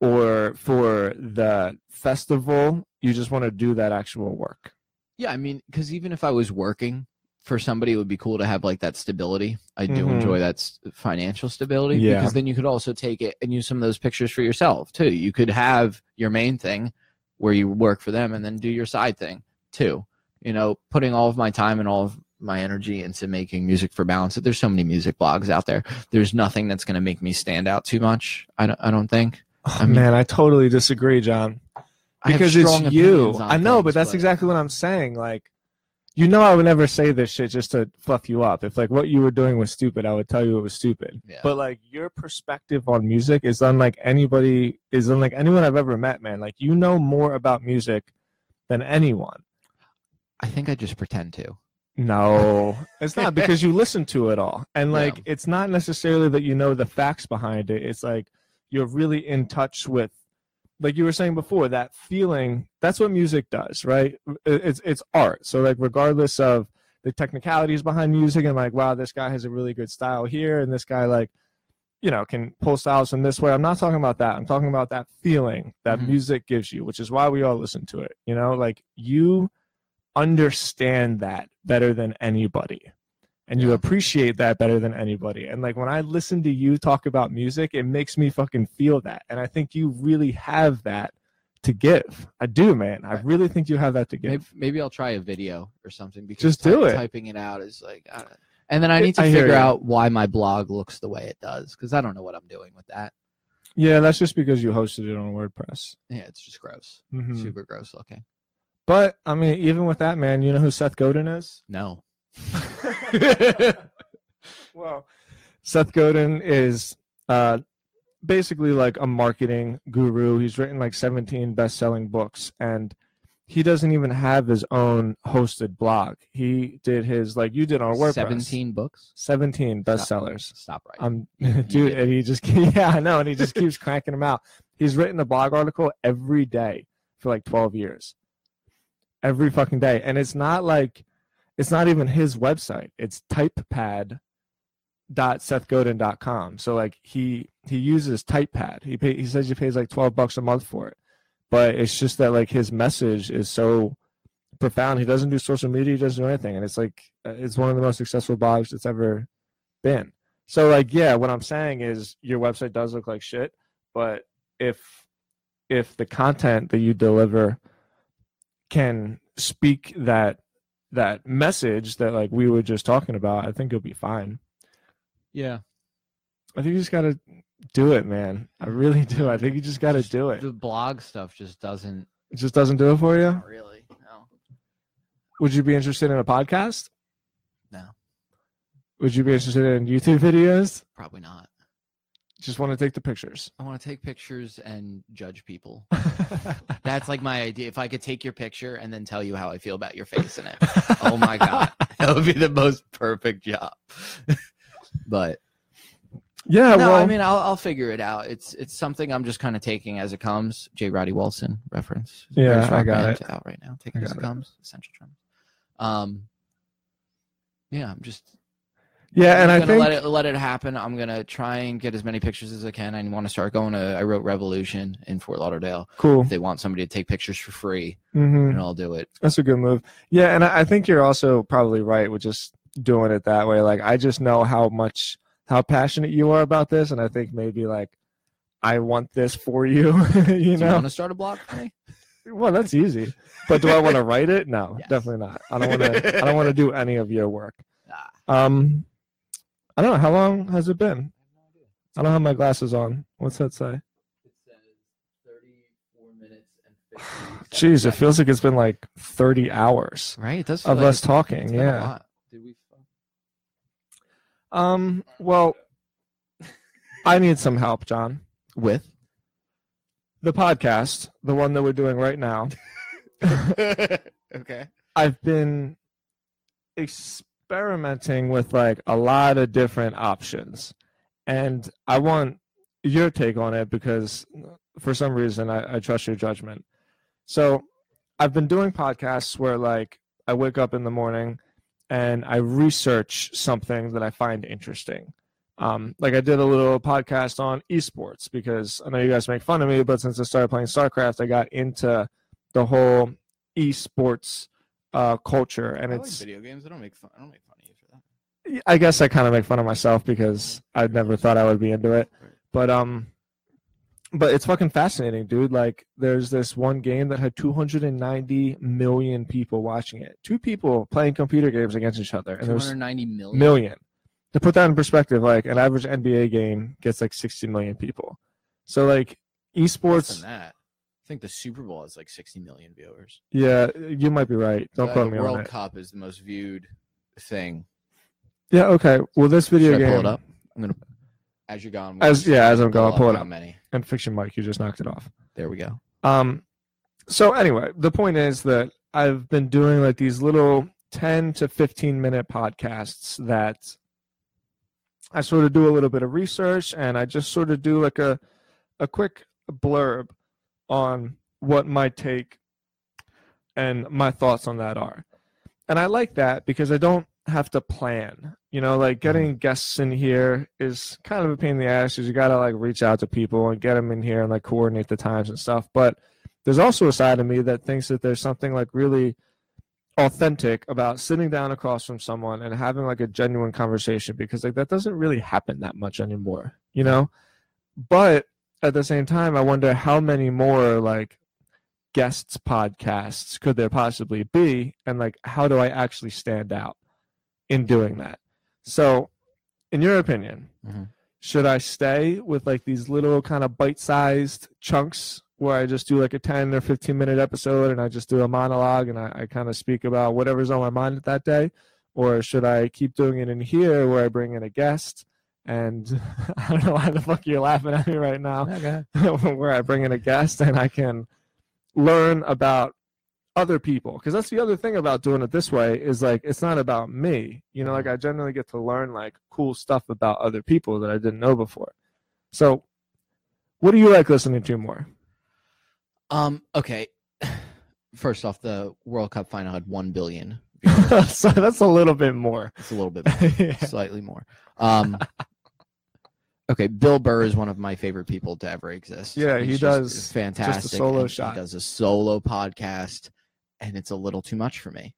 or for the festival. You just want to do that actual work. Yeah, I mean, because even if I was working for somebody, it would be cool to have like that stability. I do Mhm. enjoy that financial stability Yeah. because then you could also take it and use some of those pictures for yourself too. You could have your main thing where you work for them and then do your side thing too. You know, putting all of my time and all of my energy into making music for balance. There's so many music blogs out there. There's nothing that's going to make me stand out too much. I don't, I don't think. Oh, I mean- man, I totally disagree, John. Because it's you. I know, things, but that's exactly what I'm saying. Like, you know, I would never say this shit just to fluff you up. If like what you were doing was stupid, I would tell you it was stupid. Yeah. But like your perspective on music is unlike anybody is unlike anyone I've ever met, man. Like you know more about music than anyone. I think I just pretend to. No, it's not because you listen to it all. And Yeah. like it's not necessarily that you know the facts behind it. It's like you're really in touch with like you were saying before that feeling that's what music does, right? It's it's art. So like regardless of the technicalities behind music and like wow, this guy has a really good style here and this guy like you know can pull styles in this way. I'm not talking about that. I'm talking about that feeling that Mhm. music gives you, which is why we all listen to it. You know, like you understand that better than anybody and you Yeah. appreciate that better than anybody. And like when i listen to you talk about music it makes me fucking feel that. And i think you really have that to give. I do man. I really think you have that to give. Maybe, maybe I'll try a video or something because Just do ty- it. Typing it out is like, I don't, and then I need to I figure out why my blog looks the way it does because I don't know what I'm doing with that. yeah that's just because you hosted it on wordpress. Yeah, it's just gross, Mhm. super gross looking. but i mean even with that man you know who seth godin is? No, well seth godin is uh basically like a marketing guru. He's written like 17 best-selling books and he doesn't even have his own hosted blog. He did his like you did on wordpress. Seventeen books. 17 bestsellers. Stop right. um You dude did. and he just yeah i know and he just keeps cranking them out. He's written a blog article every day for like 12 years. Every fucking day. And it's not like it's not even his website. It's typepad.sethgodin.com so like he he uses typepad. He pay, he says he pays like 12 bucks a month for it. But it's just that like his message is so profound. He doesn't do social media. He doesn't do anything. And it's like uh, it's one of the most successful blogs that's ever been. So like yeah what i'm saying is your website does look like shit. But if if the content that you deliver can speak that that message that like we were just talking about i think you'll be fine. Yeah, i think you just gotta do it man. I really do. I think you just gotta do it. the blog stuff just doesn't it just doesn't do it for you? Not really. No, would you be interested in a podcast? No, would you be interested in youtube videos? Probably not. Just want to take the pictures I want to take pictures and judge people. That's like my idea. If I could take your picture and then tell you how I feel about your face in it. Oh my god, that would be the most perfect job. but yeah no, well I mean, I'll I'll figure it out. It's it's something I'm just kind of taking as it comes. J. Roddy Walston reference. Yeah, I got it. Out right now. Taking as it it. comes. Essential Tremors. Um. Yeah, I'm just Yeah, and I'm I gonna think let it let it happen. I'm gonna try and get as many pictures as I can. I want to start going to. I wrote Revolution in Fort Lauderdale. cool. If they want somebody to take pictures for free, hmm and I'll do it. That's a good move. Yeah, and I I think you're also probably right with just doing it that way. Like I just know how much how passionate you are about this, and I think maybe like I want this for you. you Do you know, want to start a blog for me? well that's easy. But do I want to write it? No, Yes. definitely not. I don't want to. I don't want to do any of your work. Ah. Um, I don't know how long has it been. I don't have my glasses on. What's that say? It says 34 minutes and Jeez, it feels like it's been like 30 hours right. It does of like us it's talking. been a Yeah. lot. Did we? Um. Well, I need some help, John. With The podcast, the one that we're doing right now. okay. I've been experimenting with like a lot of different options, and I want your take on it because for some reason I, I trust your judgment. So I've been doing podcasts where like I wake up in the morning and I research something that I find interesting. Um, like I did a little podcast on esports because I know you guys make fun of me, but since I started playing StarCraft, I got into the whole esports uh, culture, and I like it's video games. I don't make fun. I don't make fun of you for that. I guess I kind of make fun of myself because I never thought I would be into it. But um but it's fucking fascinating, dude. Like there's this one game that had 290 million people watching it. Two people playing computer games against each other and there was 290 million. million. To put that in perspective, like an average NBA game gets like 60 million people. So like Less esports, than that. I think the Super Bowl has like 60 million viewers. yeah, you might be right. Don't The quote me World on it. Cup is the most viewed thing. Yeah, okay. Well, this video Should I game pull it up? I'm gonna. As you're going. As- yeah, as I'm going, up pull it how up. Many. and fiction Mike, you just knocked it off. There we go. Um, so anyway, the point is that I've been doing like these little 10 to 15 minute podcasts that I sort of do a little bit of research and I just sort of do like a, a quick blurb on what my take and my thoughts on that are. And I like that because I don't have to plan. You know, like mm-hmm. getting guests in here is kind of a pain in the ass because you got to like reach out to people and get them in here and like coordinate the times and stuff. But there's also a side of me that thinks that there's something like really authentic about sitting down across from someone and having like a genuine conversation because like that doesn't really happen that much anymore, you know? But at the same time, I wonder how many more like guests podcasts could there possibly be and like how do I actually stand out in doing that? So, in your opinion, Mhm. should I stay with like these little kind of bite-sized chunks where I just do like a 10 or 15 minute episode and I just do a monologue and I, I kind of speak about whatever's on my mind that day? Or should I keep doing it in here where I bring in a guest and I don't know why the fuck you're laughing at me right now where I bring in a guest and I can learn about other people because that's the other thing about doing it this way is like it's not about me you know like i generally get to learn like cool stuff about other people that i didn't know before so what do you like listening to more Um. Okay. First off, the World Cup final had one billion. so that's a little bit more It's a little bit more, Yeah. slightly more. Um. Okay, Bill Burr is one of my favorite people to ever exist. Yeah, he He's does just fantastic. solo shot. He does a solo podcast, and it's a little too much for me.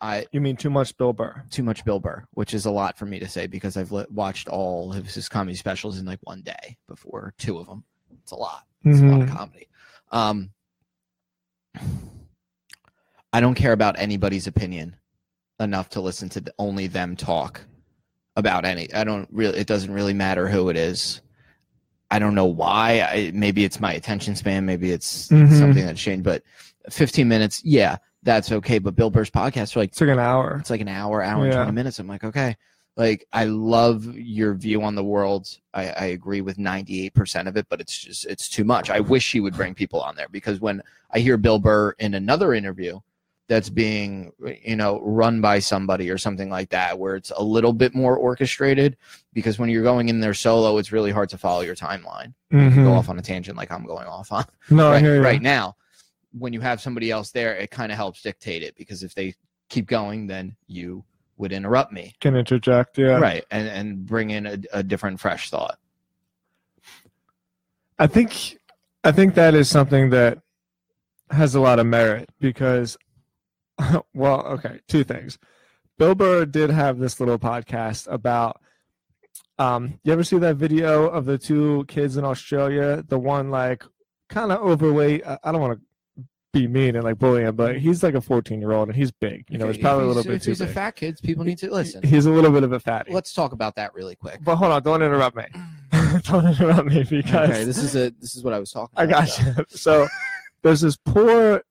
I you mean too much bill burr too much Bill Burr, which is a lot for me to say because I've li- watched all of his comedy specials in like one day before two of them. It's a lot. It's a lot of Mhm. comedy. Um, I don't care about anybody's opinion enough to listen to the, only them talk about any. I don't really. It doesn't really matter who it is. I don't know why. I, maybe it's my attention span. Maybe it's Mhm. something that's changed. But 15 minutes, yeah, that's okay. But Bill Burr's podcast are like it's like an hour it's like an hour, hour and Yeah. 20 minutes. I'm like, okay. Like, I love your view on the world. I, I agree with 98% of it, but it's just, it's too much. I wish he would bring people on there because when I hear Bill Burr in another interview that's being, you know, run by somebody or something like that, where it's a little bit more orchestrated, because when you're going in there solo, it's really hard to follow your timeline. You Mhm. go off on a tangent like I'm going off on no I right, hear you. right now when you have somebody else there it kind of helps dictate it because if they keep going then you would interrupt me Can interject. Yeah. right and and bring in a, a different fresh thought I think I think that is something that has a lot of merit because well, okay, two things. Bill Burr did have this little podcast about um you ever see that video of the two kids in Australia? The one like kind of overweight. I I don't want to be mean and like bully him, but he's like a 14 year old and he's big. You know, he's probably a little bit if too he's a fat kid people need to listen He's a little bit of a fatty. let's talk about that really quick But hold on, don't interrupt me. don't interrupt me because okay this is a this is what i was talking I about got you. So there's this poor,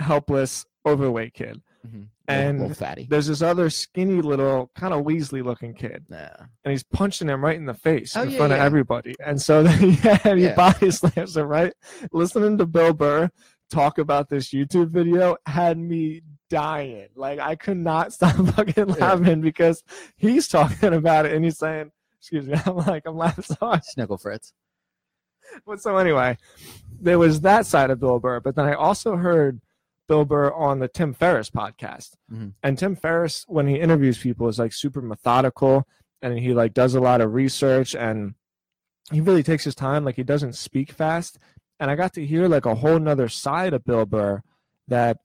helpless, overweight kid. Mhm. And fatty There's this other skinny little, kind of Weasley looking kid, yeah and he's punching him right in the face Oh, in yeah, front of everybody. And so then yeah, he Yeah. body slams him right. Listening to Bill Burr talk about this YouTube video had me dying. Like I could not stop fucking Yeah. laughing because he's talking about it and he's saying, "Excuse me," I'm like, I'm laughing so hard. snickle fritz But so anyway, there was that side of Bill Burr, but then I also heard Bill Burr on the Tim Ferriss podcast. Mhm. And Tim Ferriss, when he interviews people, is like super methodical and he like does a lot of research and he really takes his time. Like he doesn't speak fast. And I got to hear like a whole nother side of Bill Burr that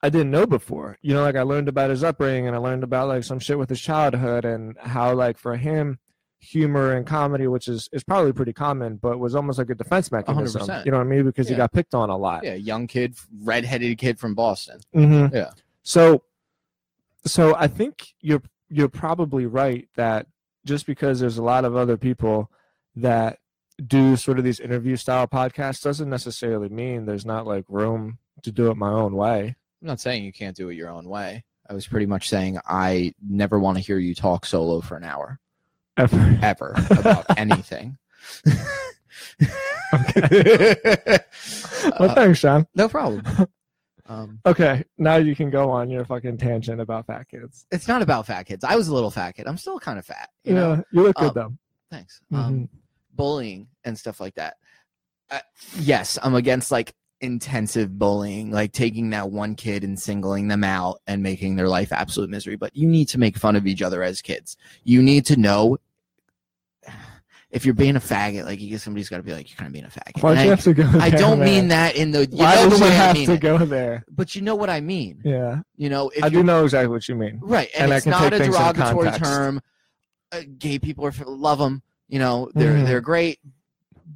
I didn't know before. You know, like I learned about his upbringing and I learned about like some shit with his childhood and how like for him humor and comedy, which is is probably pretty common, but was almost like a defense mechanism. 100%. You know what I mean? Because he got picked on a lot. yeah young kid redheaded kid from boston hmm Yeah. So, so I think you're you're probably right that just because there's a lot of other people that do sort of these interview style podcasts doesn't necessarily mean there's not like room to do it my own way. I'm not saying you can't do it your own way. I was pretty much saying I never want to hear you talk solo for an hour Ever. ever about anything. well, Uh, thanks, Sean. no problem. Um, Okay, now you can go on your fucking tangent about fat kids. it's not about fat kids. I was a little fat kid. I'm still kind of fat. You yeah, know. you look good Um, though. Thanks. Mhm. Um, bullying and stuff like that. Uh, yes, I'm against like intensive bullying, like taking that one kid and singling them out and making their life absolute misery. But you need to make fun of each other as kids. You need to know if you're being a faggot, like you somebody's got to be like, you're kind of being a faggot. Why'd And you I, have to go? I don't man? mean that in the you Why know you way I have mean to go there? but you know what I mean. Yeah, You know, if I do know exactly what you mean. Right, and, And it's not a derogatory term. Uh, gay people are love them. You know, they're Mhm. they're great.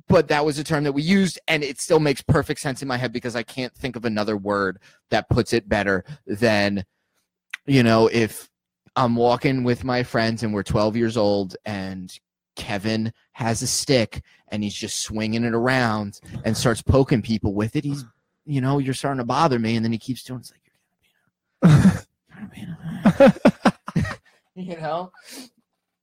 But that was a term that we used, and it still makes perfect sense in my head because I can't think of another word that puts it better than, you know, if I'm walking with my friends and we're 12 years old and Kevin has a stick and he's just swinging it around and starts poking people with it. He's, you know, you're starting to bother me, and then he keeps doing. It's like you're gonna be, you're gonna be you know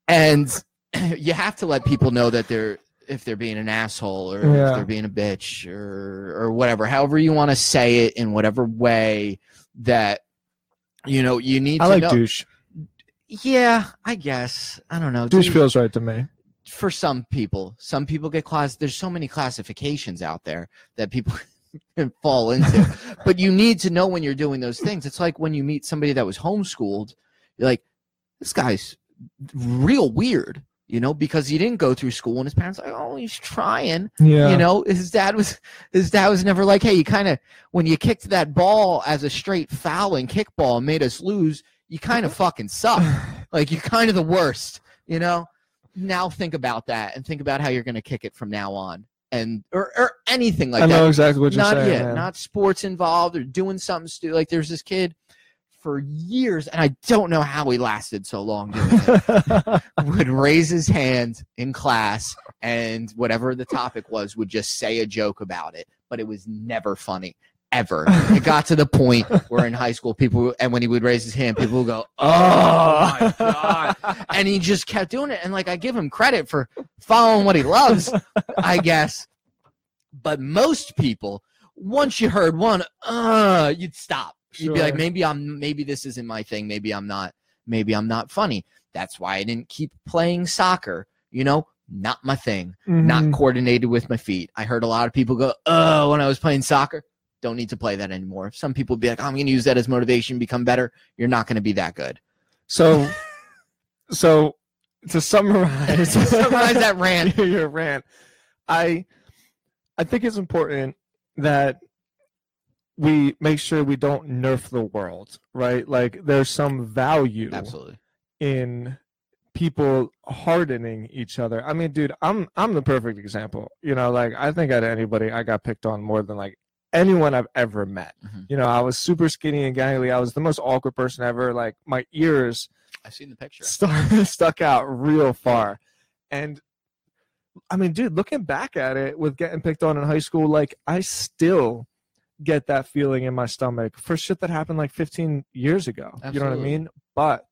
and you have to let people know that they're if they're being an asshole or Yeah. if they're being a bitch or or whatever however you want to say it in whatever way that you know you need I to like know douche. yeah i guess i don't know Douche Do- feels right to me. for some people some people get class there's so many classifications out there that people can fall into but you need to know when you're doing those things it's like when you meet somebody that was homeschooled you're like this guy's real weird you know because he didn't go through school and his parents are like oh he's trying. Yeah, you know his dad was his dad was never like hey you kind of when you kicked that ball as a straight foul and kickball and made us lose you kind of mm-hmm. fucking suck. Like you're kind of the worst you know? Now think about that and think about how you're going to kick it from now on and or, or anything like I that. I know exactly what you're not saying. yet man. not sports involved or doing something stupid like there's this kid for years and i don't know how he lasted so long doing it. Would raise his hand in class and whatever the topic was would just say a joke about it but it was never funny ever. It got to the point where in high school people and when he would raise his hand people would go oh my god. And he just kept doing it and like i give him credit for following what he loves i guess. But most people once you heard one uh you'd stop you'd be like maybe i'm maybe this isn't my thing. Maybe i'm not maybe i'm not funny. That's why i didn't keep playing soccer you know? Not my thing. Not Mhm. coordinated with my feet. I heard a lot of people go oh when i was playing soccer. Don't need to play that anymore. Some people be like i'm going to use that as motivation become better. You're not going to be that good. So, so to summarize, To summarize that rant. your rant, I, I think it's important that we make sure we don't nerf the world, right? Like there's some value Absolutely. in people hardening each other. I mean, dude, I'm I'm the perfect example. You know, like I think out of anybody, I got picked on more than like anyone I've ever met. Mhm. You know, I was super skinny and gangly. I was the most awkward person ever. Like my ears I've seen the picture. stuck out real far. And I mean, dude, looking back at it with getting picked on in high school, like I still get that feeling in my stomach for shit that happened like 15 years ago. You know what I mean? But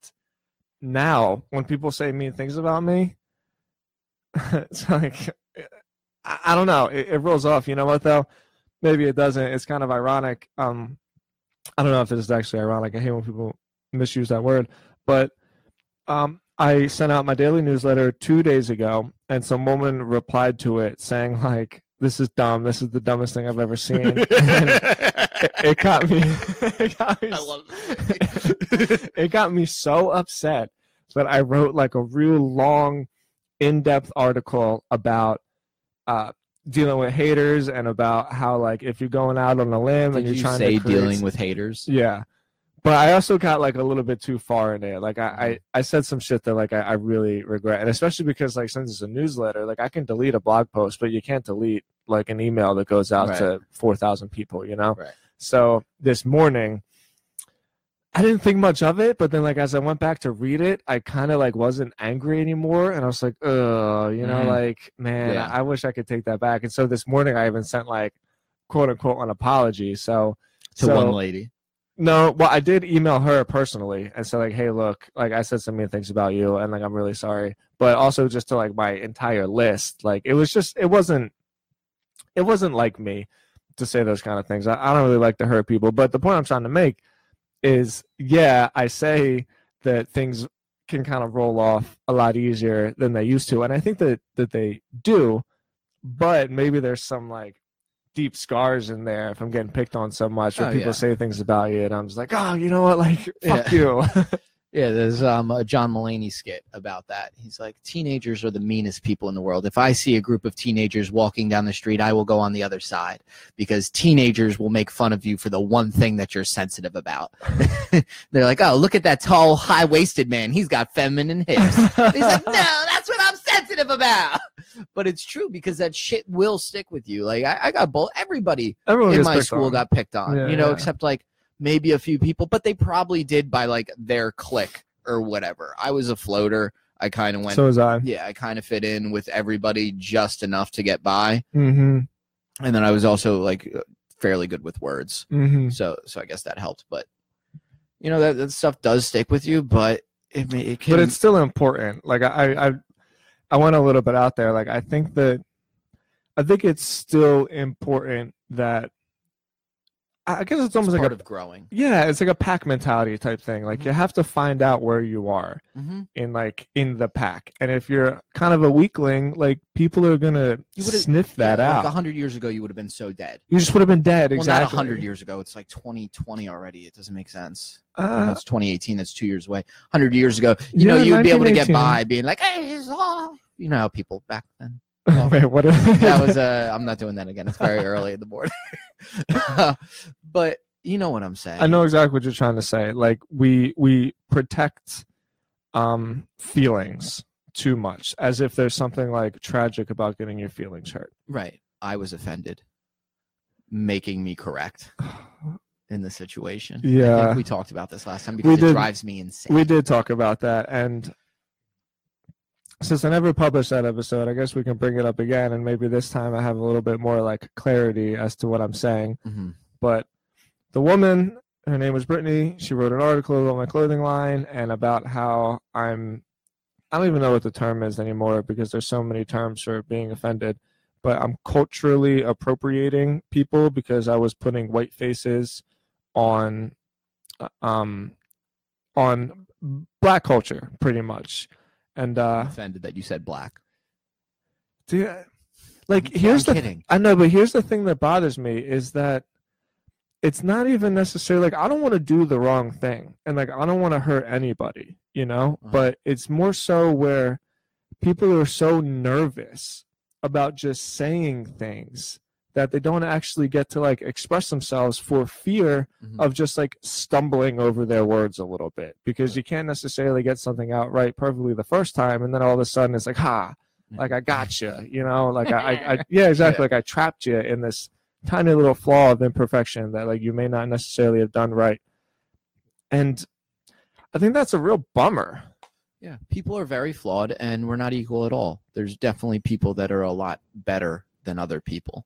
now when people say mean things about me, it's like I, I don't know. It, it rolls off. You know what though? Maybe it doesn't. It's kind of ironic. Um, I don't know if this is actually ironic. I hate when people misuse that word, but um, I sent out my daily newsletter two days ago, and some woman replied to it saying like, "This is dumb. This is the dumbest thing I've ever seen." It, it got me. It got me, I love it got me so upset that I wrote like a real long, in-depth article about uh, dealing with haters and about how like if you're going out on a limb and you're you trying say to create dealing with haters? yeah. But I also got like a little bit too far in it. Like I, I, I said some shit that like I, I really regret. And especially because like since it's a newsletter, like I can delete a blog post, but you can't delete like an email that goes out Right. to four thousand people, you know? Right. So this morning I didn't think much of it, but then like as I went back to read it, I kind of like wasn't angry anymore, and I was like, oh, you know, Mhm. like man, Yeah. I wish I could take that back." And so this morning, I even sent like quote unquote an apology. So To so, one lady. No, well, I did email her personally and said like, "Hey, look, like I said some mean things about you, and like I'm really sorry." But also just to like my entire list, like it was just it wasn't it wasn't like me to say those kind of things. I, I don't really like to hurt people, but the point I'm trying to make is, yeah, I say that things can kind of roll off a lot easier than they used to, and I think that that they do, but maybe there's some like deep scars in there if I'm getting picked on so much or Oh, people yeah. say things about you and I'm just like, oh, you know what, like fuck you. Yeah, there's um a John Mulaney skit about that. He's like, teenagers are the meanest people in the world. If I see a group of teenagers walking down the street, I will go on the other side because teenagers will make fun of you for the one thing that you're sensitive about. They're like, oh, look at that tall, high waisted man. He's got feminine hips. He's like, no, that's what I'm sensitive about. But it's true because that shit will stick with you. Like I, I got bull. Everybody Everyone in my school on. got picked on, Yeah, you know, yeah. except like maybe a few people, but they probably did by like their clique or whatever. I was a floater. I kind of went, So was I. yeah, I kind of fit in with everybody just enough to get by. Mm-hmm. And then I was also like fairly good with words. Mm-hmm. So, so I guess that helped. But, you know, that, that stuff does stick with you, but it, may- it can. But it's still important. Like I, I I went a little bit out there. Like I think that I think it's still important that I guess it's it's almost like a of growing. yeah, it's like a pack mentality type thing. Like you have to find out where you are Mm-hmm. in like in the pack. And if you're kind of a weakling, like people are gonna sniff that Like out. a hundred years ago, you would have been so dead. you just would have been dead. Well, exactly. not a hundred years ago. It's like 2020 already. It doesn't make sense. Uh, That's 2018. That's two years away. 100 years ago, you know, you would be able to get by being like, hey, it's off. You know how people back then. Wait, what? That was, uh, I'm not doing that again. It's very early in the morning. but you know what I'm saying. I know exactly what you're trying to say. Like we we protect um feelings too much, as if there's something like tragic about getting your feelings hurt. Right. I was offended, making me correct in the situation. I Yeah. think we talked about this last time because it did. drives me insane. We did talk about that, and since I never published that episode, I guess we can bring it up again, and maybe this time I have a little bit more like clarity as to what I'm saying. Mhm. But the woman, her name was Brittany. She wrote an article about my clothing line and about how I'm. I don't even know what the term is anymore because there's so many terms for being offended. But I'm culturally appropriating people because I was putting white faces on, uh, um, on black culture pretty much, and uh, offended that you said black. dude, like I'm here's the kidding. I know, but here's the thing that bothers me is that it's not even necessarily like I don't want to do the wrong thing and like I don't want to hurt anybody. you know, Uh-huh. but it's more so where people are so nervous about just saying things that they don't actually get to like express themselves for fear Mhm. of just like stumbling over their words a little bit. Because you can't necessarily get something out right perfectly the first time and then all of a sudden it's like ha like i got you you know? Like I, I, I yeah exactly. Like i trapped you in this tiny little flaw of imperfection that like you may not necessarily have done right. And i think that's a real bummer. Yeah, people are very flawed and we're not equal at all. There's definitely people that are a lot better than other people.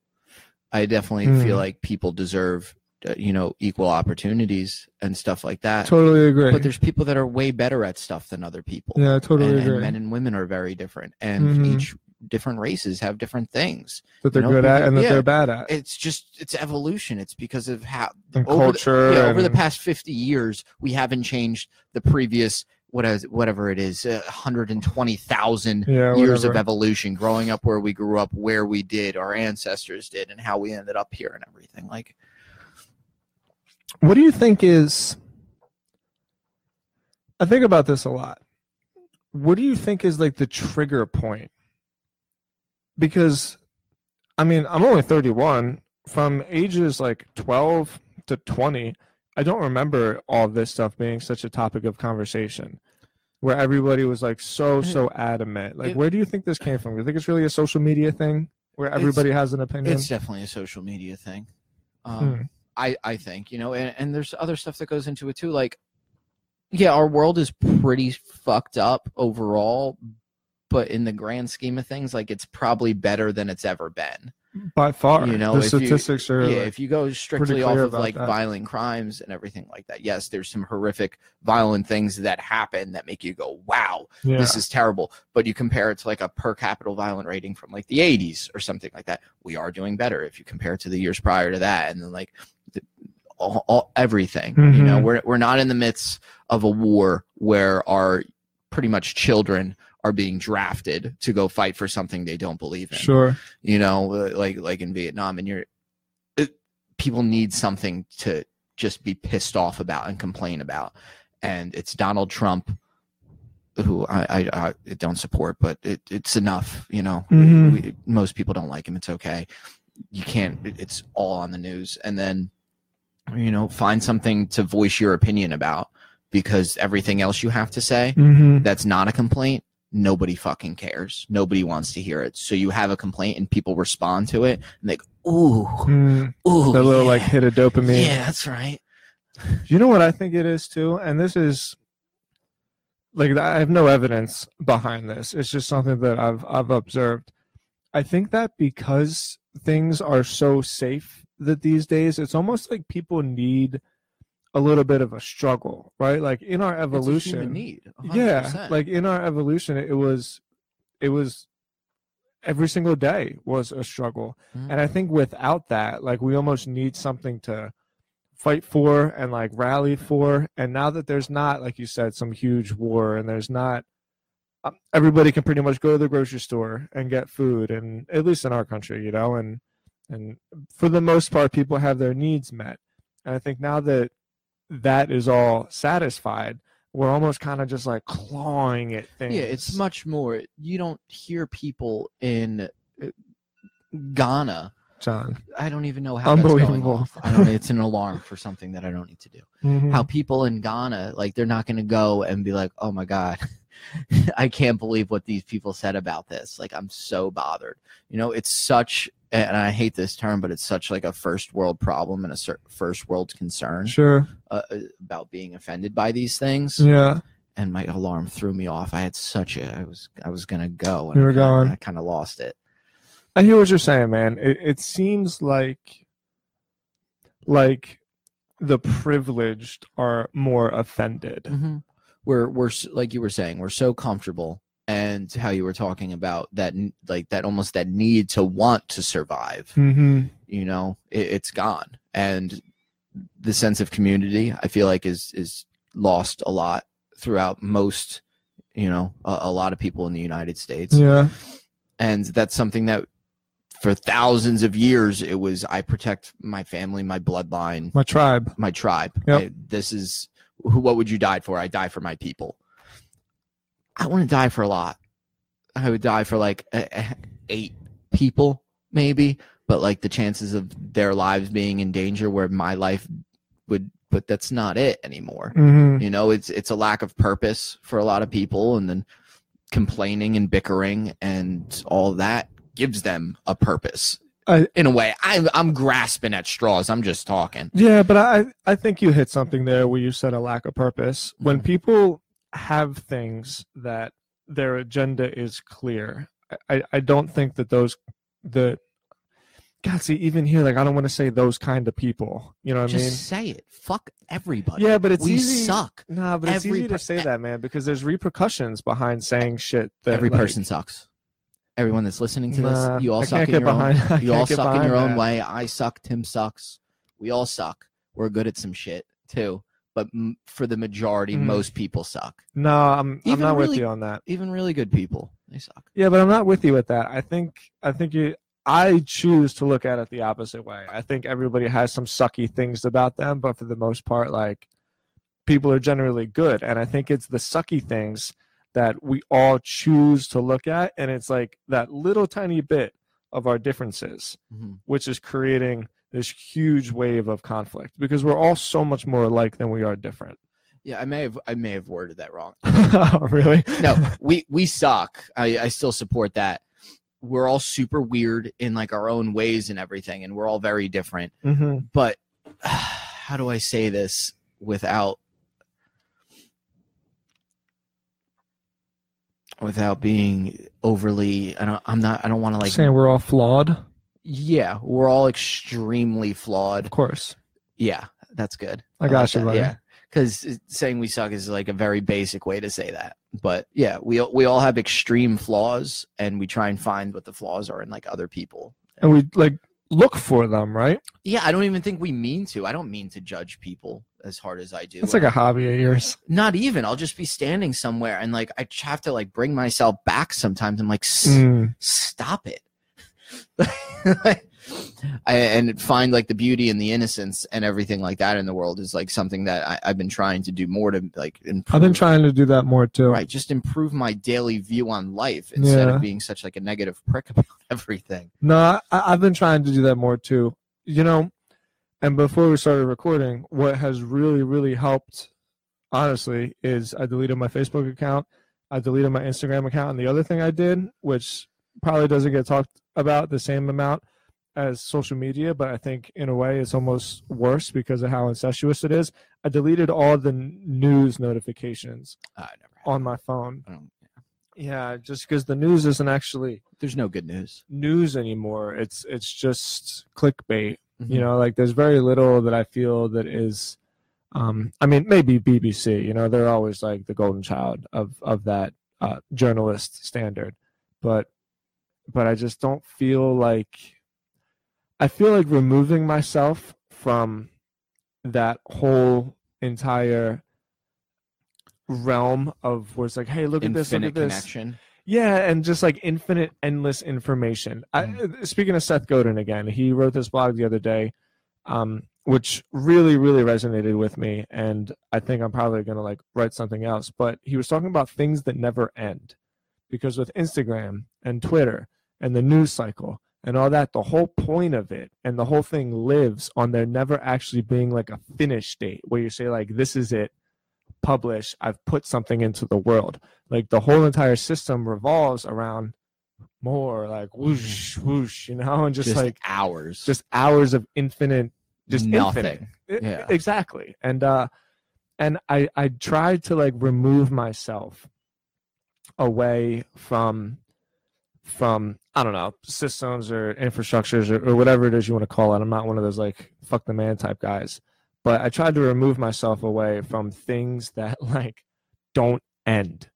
I definitely Hmm. feel like people deserve, uh, you know, equal opportunities and stuff like that. totally agree But there's people that are way better at stuff than other people. yeah totally and, and agree men and women are very different, and Mhm. each different races have different things. that they're you know, good at and that yeah. they're bad at It's just it's evolution. It's because of how and over the- culture yeah, over the past 50 years we haven't changed the previous what whatever it is uh, 120,000 yeah years of evolution growing up where we grew up where we did our ancestors did and how we ended up here and everything like What do you think is? I think about this a lot. What do you think is like the trigger point? Because, I mean, I'm only 31. From ages like 12 to 20, I don't remember all this stuff being such a topic of conversation where everybody was like so, so adamant. Like, It- where do you think this came from? Do you think it's really a social media thing where everybody has an opinion? it's definitely a social media thing um, Hmm. I, I think you know and, and there's other stuff that goes into it too like yeah our world is pretty fucked up overall but in the grand scheme of things like it's probably better than it's ever been By far. you know, the if you- statistics are. yeah like- if you go strictly off of like that. violent crimes and everything like that yes there's some horrific violent things that happen that make you go wow yeah. this is terrible but you compare it to like a per capita violent rating from like the 80s or something like that we are doing better if you compare it to the years prior to that and then like the, all, all everything you know Mhm. we're, we're not in the midst of a war where our pretty much children are being drafted to go fight for something they don't believe in Sure. you know uh, like like in vietnam and you're it, people need something to just be pissed off about and complain about and it's donald trump who i i, I don't support but it, it's enough you know Mhm. we, most people don't like him it's okay you can't it- it's all on the news and then you know find something to voice your opinion about because everything else you have to say Mm-hmm. that's not a complaint, nobody fucking cares. Nobody wants to hear it. So you have a complaint and people respond to it and like, ooh, Mm, ooh, that little yeah, like hit of dopamine. yeah, that's right. You know what I think it is too, and this is like I have no evidence behind this. It's just something that I've I've observed. I think that because things are so safe that these days, it's almost like people need a little bit of a struggle, right? Like in our evolution, need. yeah 100%. like in our evolution it was it was every single day was a struggle Mhm. and i think without that like we almost need something to fight for and like rally for and now that there's not like you said some huge war and there's not um, everybody can pretty much go to the grocery store and get food and at least in our country you know and and for the most part people have their needs met and i think now that that is all satisfied we're almost kind of just like clawing at things yeah, it's much more. You don't hear people in uh, Ghana. john I don't even know how Unbelievable. I don't, it's an alarm for something that I don't need to do. Mhm. how people in Ghana, like they're not going to go and be like, "Oh my god, I can't believe what these people said about this." Like I'm so bothered. You know, it's such and I hate this term, but it's such like a first world problem and a first world concern sure uh, uh, about being offended by these things. yeah And my alarm threw me off. I had such a I was I was going to go You were I kinda- going. I kind of lost it. I hear what you're saying, man. It, it seems like like the privileged are more offended. Mm-hmm. We're we're like you were saying, we're so comfortable, and how you were talking about that, like that almost that need to want to survive. Mm-hmm. You know, it, it's gone, and the sense of community, I feel like, is is lost a lot throughout most, you know, a, a lot of people in the United States, Yeah. and that's something that. For thousands of years, it was I protect my family, my bloodline, My tribe. my tribe. Yep. I- this is who. What would you die for? I die for my people. I wouldn't die for a lot. I would die for like a, a- eight people, maybe. But like the chances of their lives being in danger, where my life would, but that's not it anymore. Mhm. You know, it's it's a lack of purpose for a lot of people, and then complaining and bickering and all that gives them a purpose. I- in a way, I'm I'm grasping at straws. I'm just talking. Yeah, but I I think you hit something there where you said a lack of purpose. When Mhm. people have things that their agenda is clear, I, I don't think that those the God see even here like I don't want to say those kind of people. You know what just I mean? Just say it. Fuck everybody. Yeah, but it's we easy. suck. Nah, but it's Every easy per- to say that, man, because there's repercussions behind saying shit. That Every like, person sucks. Everyone that's listening to Nah, this, you all suck in your own. behind- I You all suck in your own way. I suck. Tim sucks. We all suck. We're good at some shit too. But m- for the majority, Mhm. most people suck. No, I'm I'm not with you on that. Even really good people, they suck. Yeah, but I'm not with you with that. I think I think you I choose to look at it the opposite way. I think everybody has some sucky things about them, but for the most part, like people are generally good. And I think it's the sucky things that we all choose to look at. And it's like that little tiny bit of our differences, Mhm. which is creating this huge wave of conflict because we're all so much more alike than we are different. Yeah, I may have I may have worded that wrong. really? No, we we suck. I I still support that. We're all super weird in like our own ways and everything, and we're all very different. hmm But how do I say this without without being overly? I don't. I'm not. I don't want to like. Saying we're all flawed? Yeah, we're all extremely flawed. Of course. Yeah, that's good. I got like you, buddy. Yeah, because saying we suck is like a very basic way to say that. But yeah, we we all have extreme flaws, and we try and find what the flaws are in like other people. And we like look for them, right? Yeah, I don't even think we mean to. I don't mean to judge people as hard as I do. It's like a hobby of yours. not even. I'll just be standing somewhere and like I have to like bring myself back sometimes. I'm like, "S- Mm. stop it. I, and find like the beauty and the innocence and everything like that in the world is like something that I, I've been trying to do more to like improve. I've been trying to do that more too. right, just improve my daily view on life instead Yeah. of being such like a negative prick about everything. No, I, I've been trying to do that more too. You know, and before we started recording, what has really, really helped, honestly, is I deleted my Facebook account, I deleted my Instagram account, and the other thing I did, which probably doesn't get talked about the same amount as social media, but I think in a way it's almost worse because of how incestuous it is. I deleted all the news notifications never. On my phone. Yeah, just because the news isn't actually there's no good news. news anymore. It's it's just clickbait. Mhm. You know, like there's very little that I feel that is um I mean maybe BBC, you know, they're always like the golden child of of that uh journalist standard. But but I just don't feel like I feel like removing myself from that whole entire realm of where it's like, hey, look at this, look Infinite at this. connection. Yeah, and just like infinite, endless information. I, Mm. speaking of Seth Godin again, he wrote this blog the other day, um, which really, really resonated with me, and I think I'm probably gonna like write something else. But he was talking about things that never end, because with Instagram and Twitter and the news cycle and all that, the whole point of it and the whole thing lives on there never actually being like a finish date where you say like this is it, publish. I've put something into the world like the whole entire system revolves around more like whoosh whoosh you know and just, Just, like hours. just hours of infinite just nothing. infinite. Yeah. exactly and uh and i i tried to like remove myself away from from i don't know systems or infrastructures or, or whatever it is you want to call it. I'm not one of those like fuck the man type guys. But i tried to remove myself away from things that like don't end.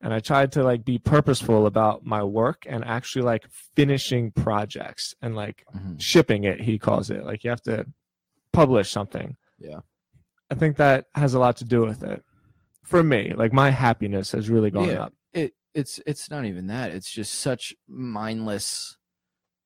And i tried to like be purposeful about my work and actually like finishing projects and like Mhm. shipping it he calls it. Like you have to publish something. Yeah. i think that has a lot to do with it. For me like my happiness has really gone Yeah. up it's it's not even that it's just such mindless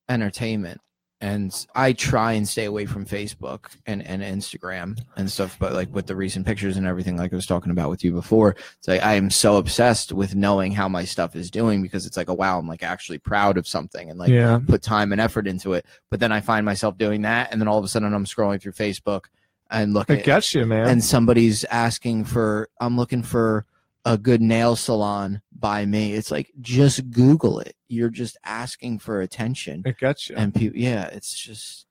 entertainment and I try and stay away from Facebook and, and Instagram and stuff, but like with the recent pictures and everything, like I was talking about with you before, it's like I am so obsessed with knowing how my stuff is doing because it's like, oh wow, I'm like actually proud of something and like yeah. put time and effort into it. But then I find myself doing that, and then all of a sudden I'm scrolling through Facebook and looking, It gets you, man. and somebody's asking for, I'm looking for a good nail salon by me. It's like just Google it. You're just asking for attention it gets you. and people yeah it's just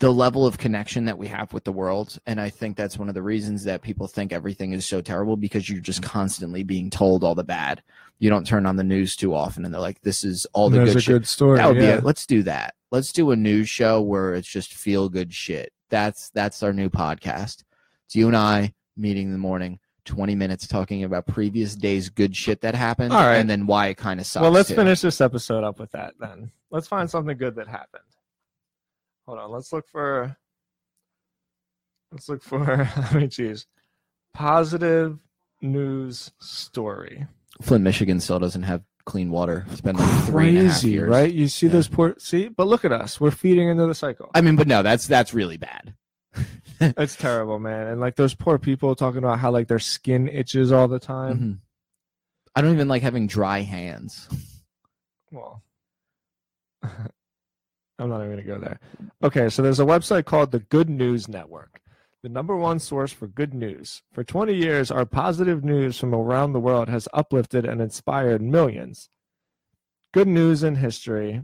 the level of connection that we have with the world and i think that's one of the reasons that people think everything is so terrible because you're just constantly being told all the bad you don't turn on the news too often and they're like this is all the There's good good story. that would yeah. be it let's do that let's do a news show where it's just feel good shit that's that's our new podcast it's you and i meeting in the morning 20 minutes talking about previous days good shit that happened All right. and then why it kind of sucks well, let's too. finish this episode up with that then. Let's find something good that happened. Hold on. Let's look for. Let's look for. I mean, geez, positive news story. Flint, Michigan still doesn't have clean water. It's been like three and a half Crazy, years. right? You see Yeah. those poor. See, but look at us. We're feeding into the cycle. I mean, but no, that's that's really bad. It's terrible, man. And like those poor people talking about how like their skin itches all the time. Mhm. I don't even like having dry hands. Well, I'm not even going to go there. Okay, so there's a website called the Good News Network, the number one source for good news. For 20 years, our positive news from around the world has uplifted and inspired millions. Good news in history.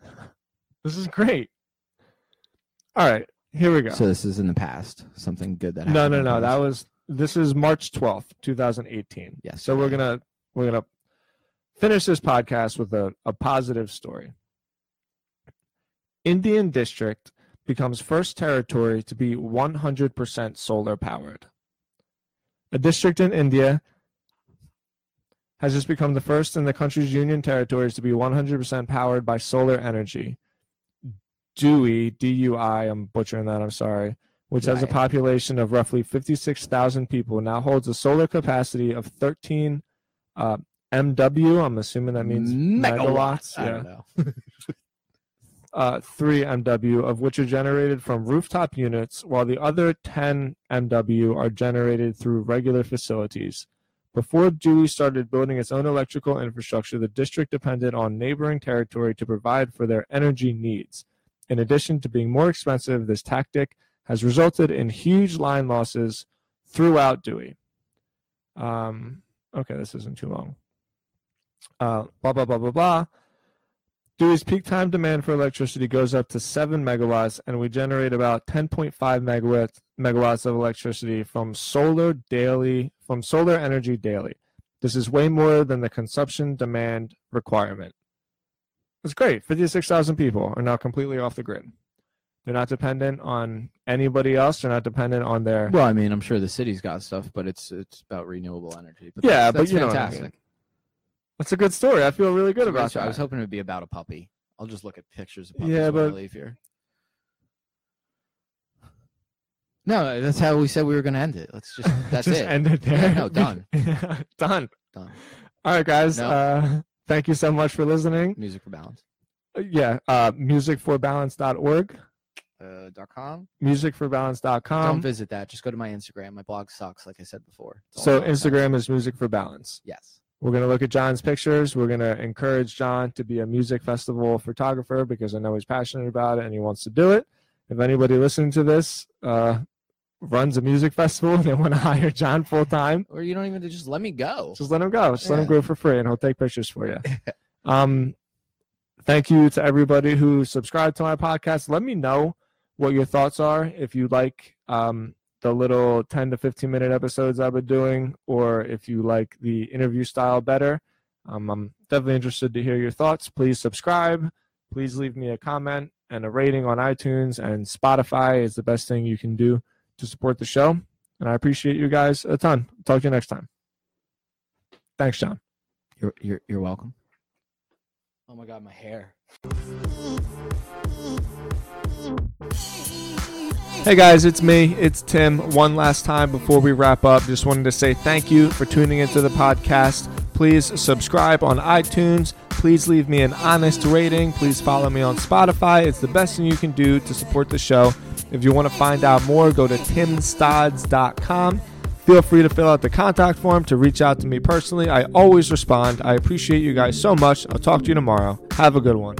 This is great. All right, here we go. So this is in the past. Something good that no, happened. no, the no. That was this is March 12th, 2018. Yes, So we're gonna we're gonna finish this podcast with a, a positive story. Indian district becomes first territory to be 100% solar powered. A district in India has just become the first in the country's union territories to be 100% powered by solar energy. Dewey, D-U-I, I'm butchering that, I'm sorry, which has a population of roughly 56,000 people, now holds a solar capacity of 13 uh, MW. I'm assuming that means megawatts. I yeah don't know. uh, 3 MW, of which are generated from rooftop units, while the other 10 MW are generated through regular facilities. Before Dewey started building its own electrical infrastructure, the district depended on neighboring territory to provide for their energy needs. In addition to being more expensive, this tactic has resulted in huge line losses throughout Dewey. Um, okay, this isn't too long. Uh, blah, blah, blah, blah, blah. Dewey's peak time demand for electricity goes up to 7 megawatts, and we generate about 10.5 megawatts, megawatts of electricity from solar daily, from solar energy daily. This is way more than the consumption demand requirement. It's great. 56,000 people are now completely off the grid. They're not dependent on anybody else. They're not dependent on their. Well, I mean, I'm sure the city's got stuff, but it's it's about renewable energy. But Yeah, that's, but that's you know what I fantastic. mean. That's a good story. I feel really good It's a great about that. I was hoping it would be about a puppy. I'll just look at pictures of puppies Yeah, when I but- leave here. No, that's how we said we were going to end it. Let's just that's Just it. end it there. Yeah, no, done. done. Done. All right, guys. No. Uh, thank you so much for listening. Music for balance. Uh, Yeah, uh, musicforbalance.org, Uh, dot com. musicforbalance.com. Don't visit that. Just go to my Instagram. My blog sucks, like I said before. So. Instagram is Music for Balance. Yes. We're going to look at John's pictures. We're going to encourage John to be a music festival photographer because I know he's passionate about it and he wants to do it. If anybody listening to this uh, runs a music festival and they want to hire John full time, Or you don't even just let me go. just let him go. Just let him go for free and he'll take pictures for you. um, thank you to everybody who subscribed to my podcast. Let me know what your thoughts are if you like um, the little 10 to 15 minute episodes I've been doing, or if you like the interview style better. Um, I'm definitely interested to hear your thoughts. Please subscribe. Please leave me a comment and a rating on iTunes and Spotify is the best thing you can do to support the show. And I appreciate you guys a ton. Talk to you next time. Thanks, John. You're you're you're welcome. Oh my god, my hair. Hey guys, it's me. It's Tim. One last time before we wrap up, just wanted to say thank you for tuning into the podcast. Please subscribe on iTunes. Please leave me an honest rating. Please follow me on Spotify. It's the best thing you can do to support the show. If you want to find out more, go to timstods.com. Feel free to fill out the contact form to reach out to me personally. I always respond. I appreciate you guys so much. I'll talk to you tomorrow. Have a good one.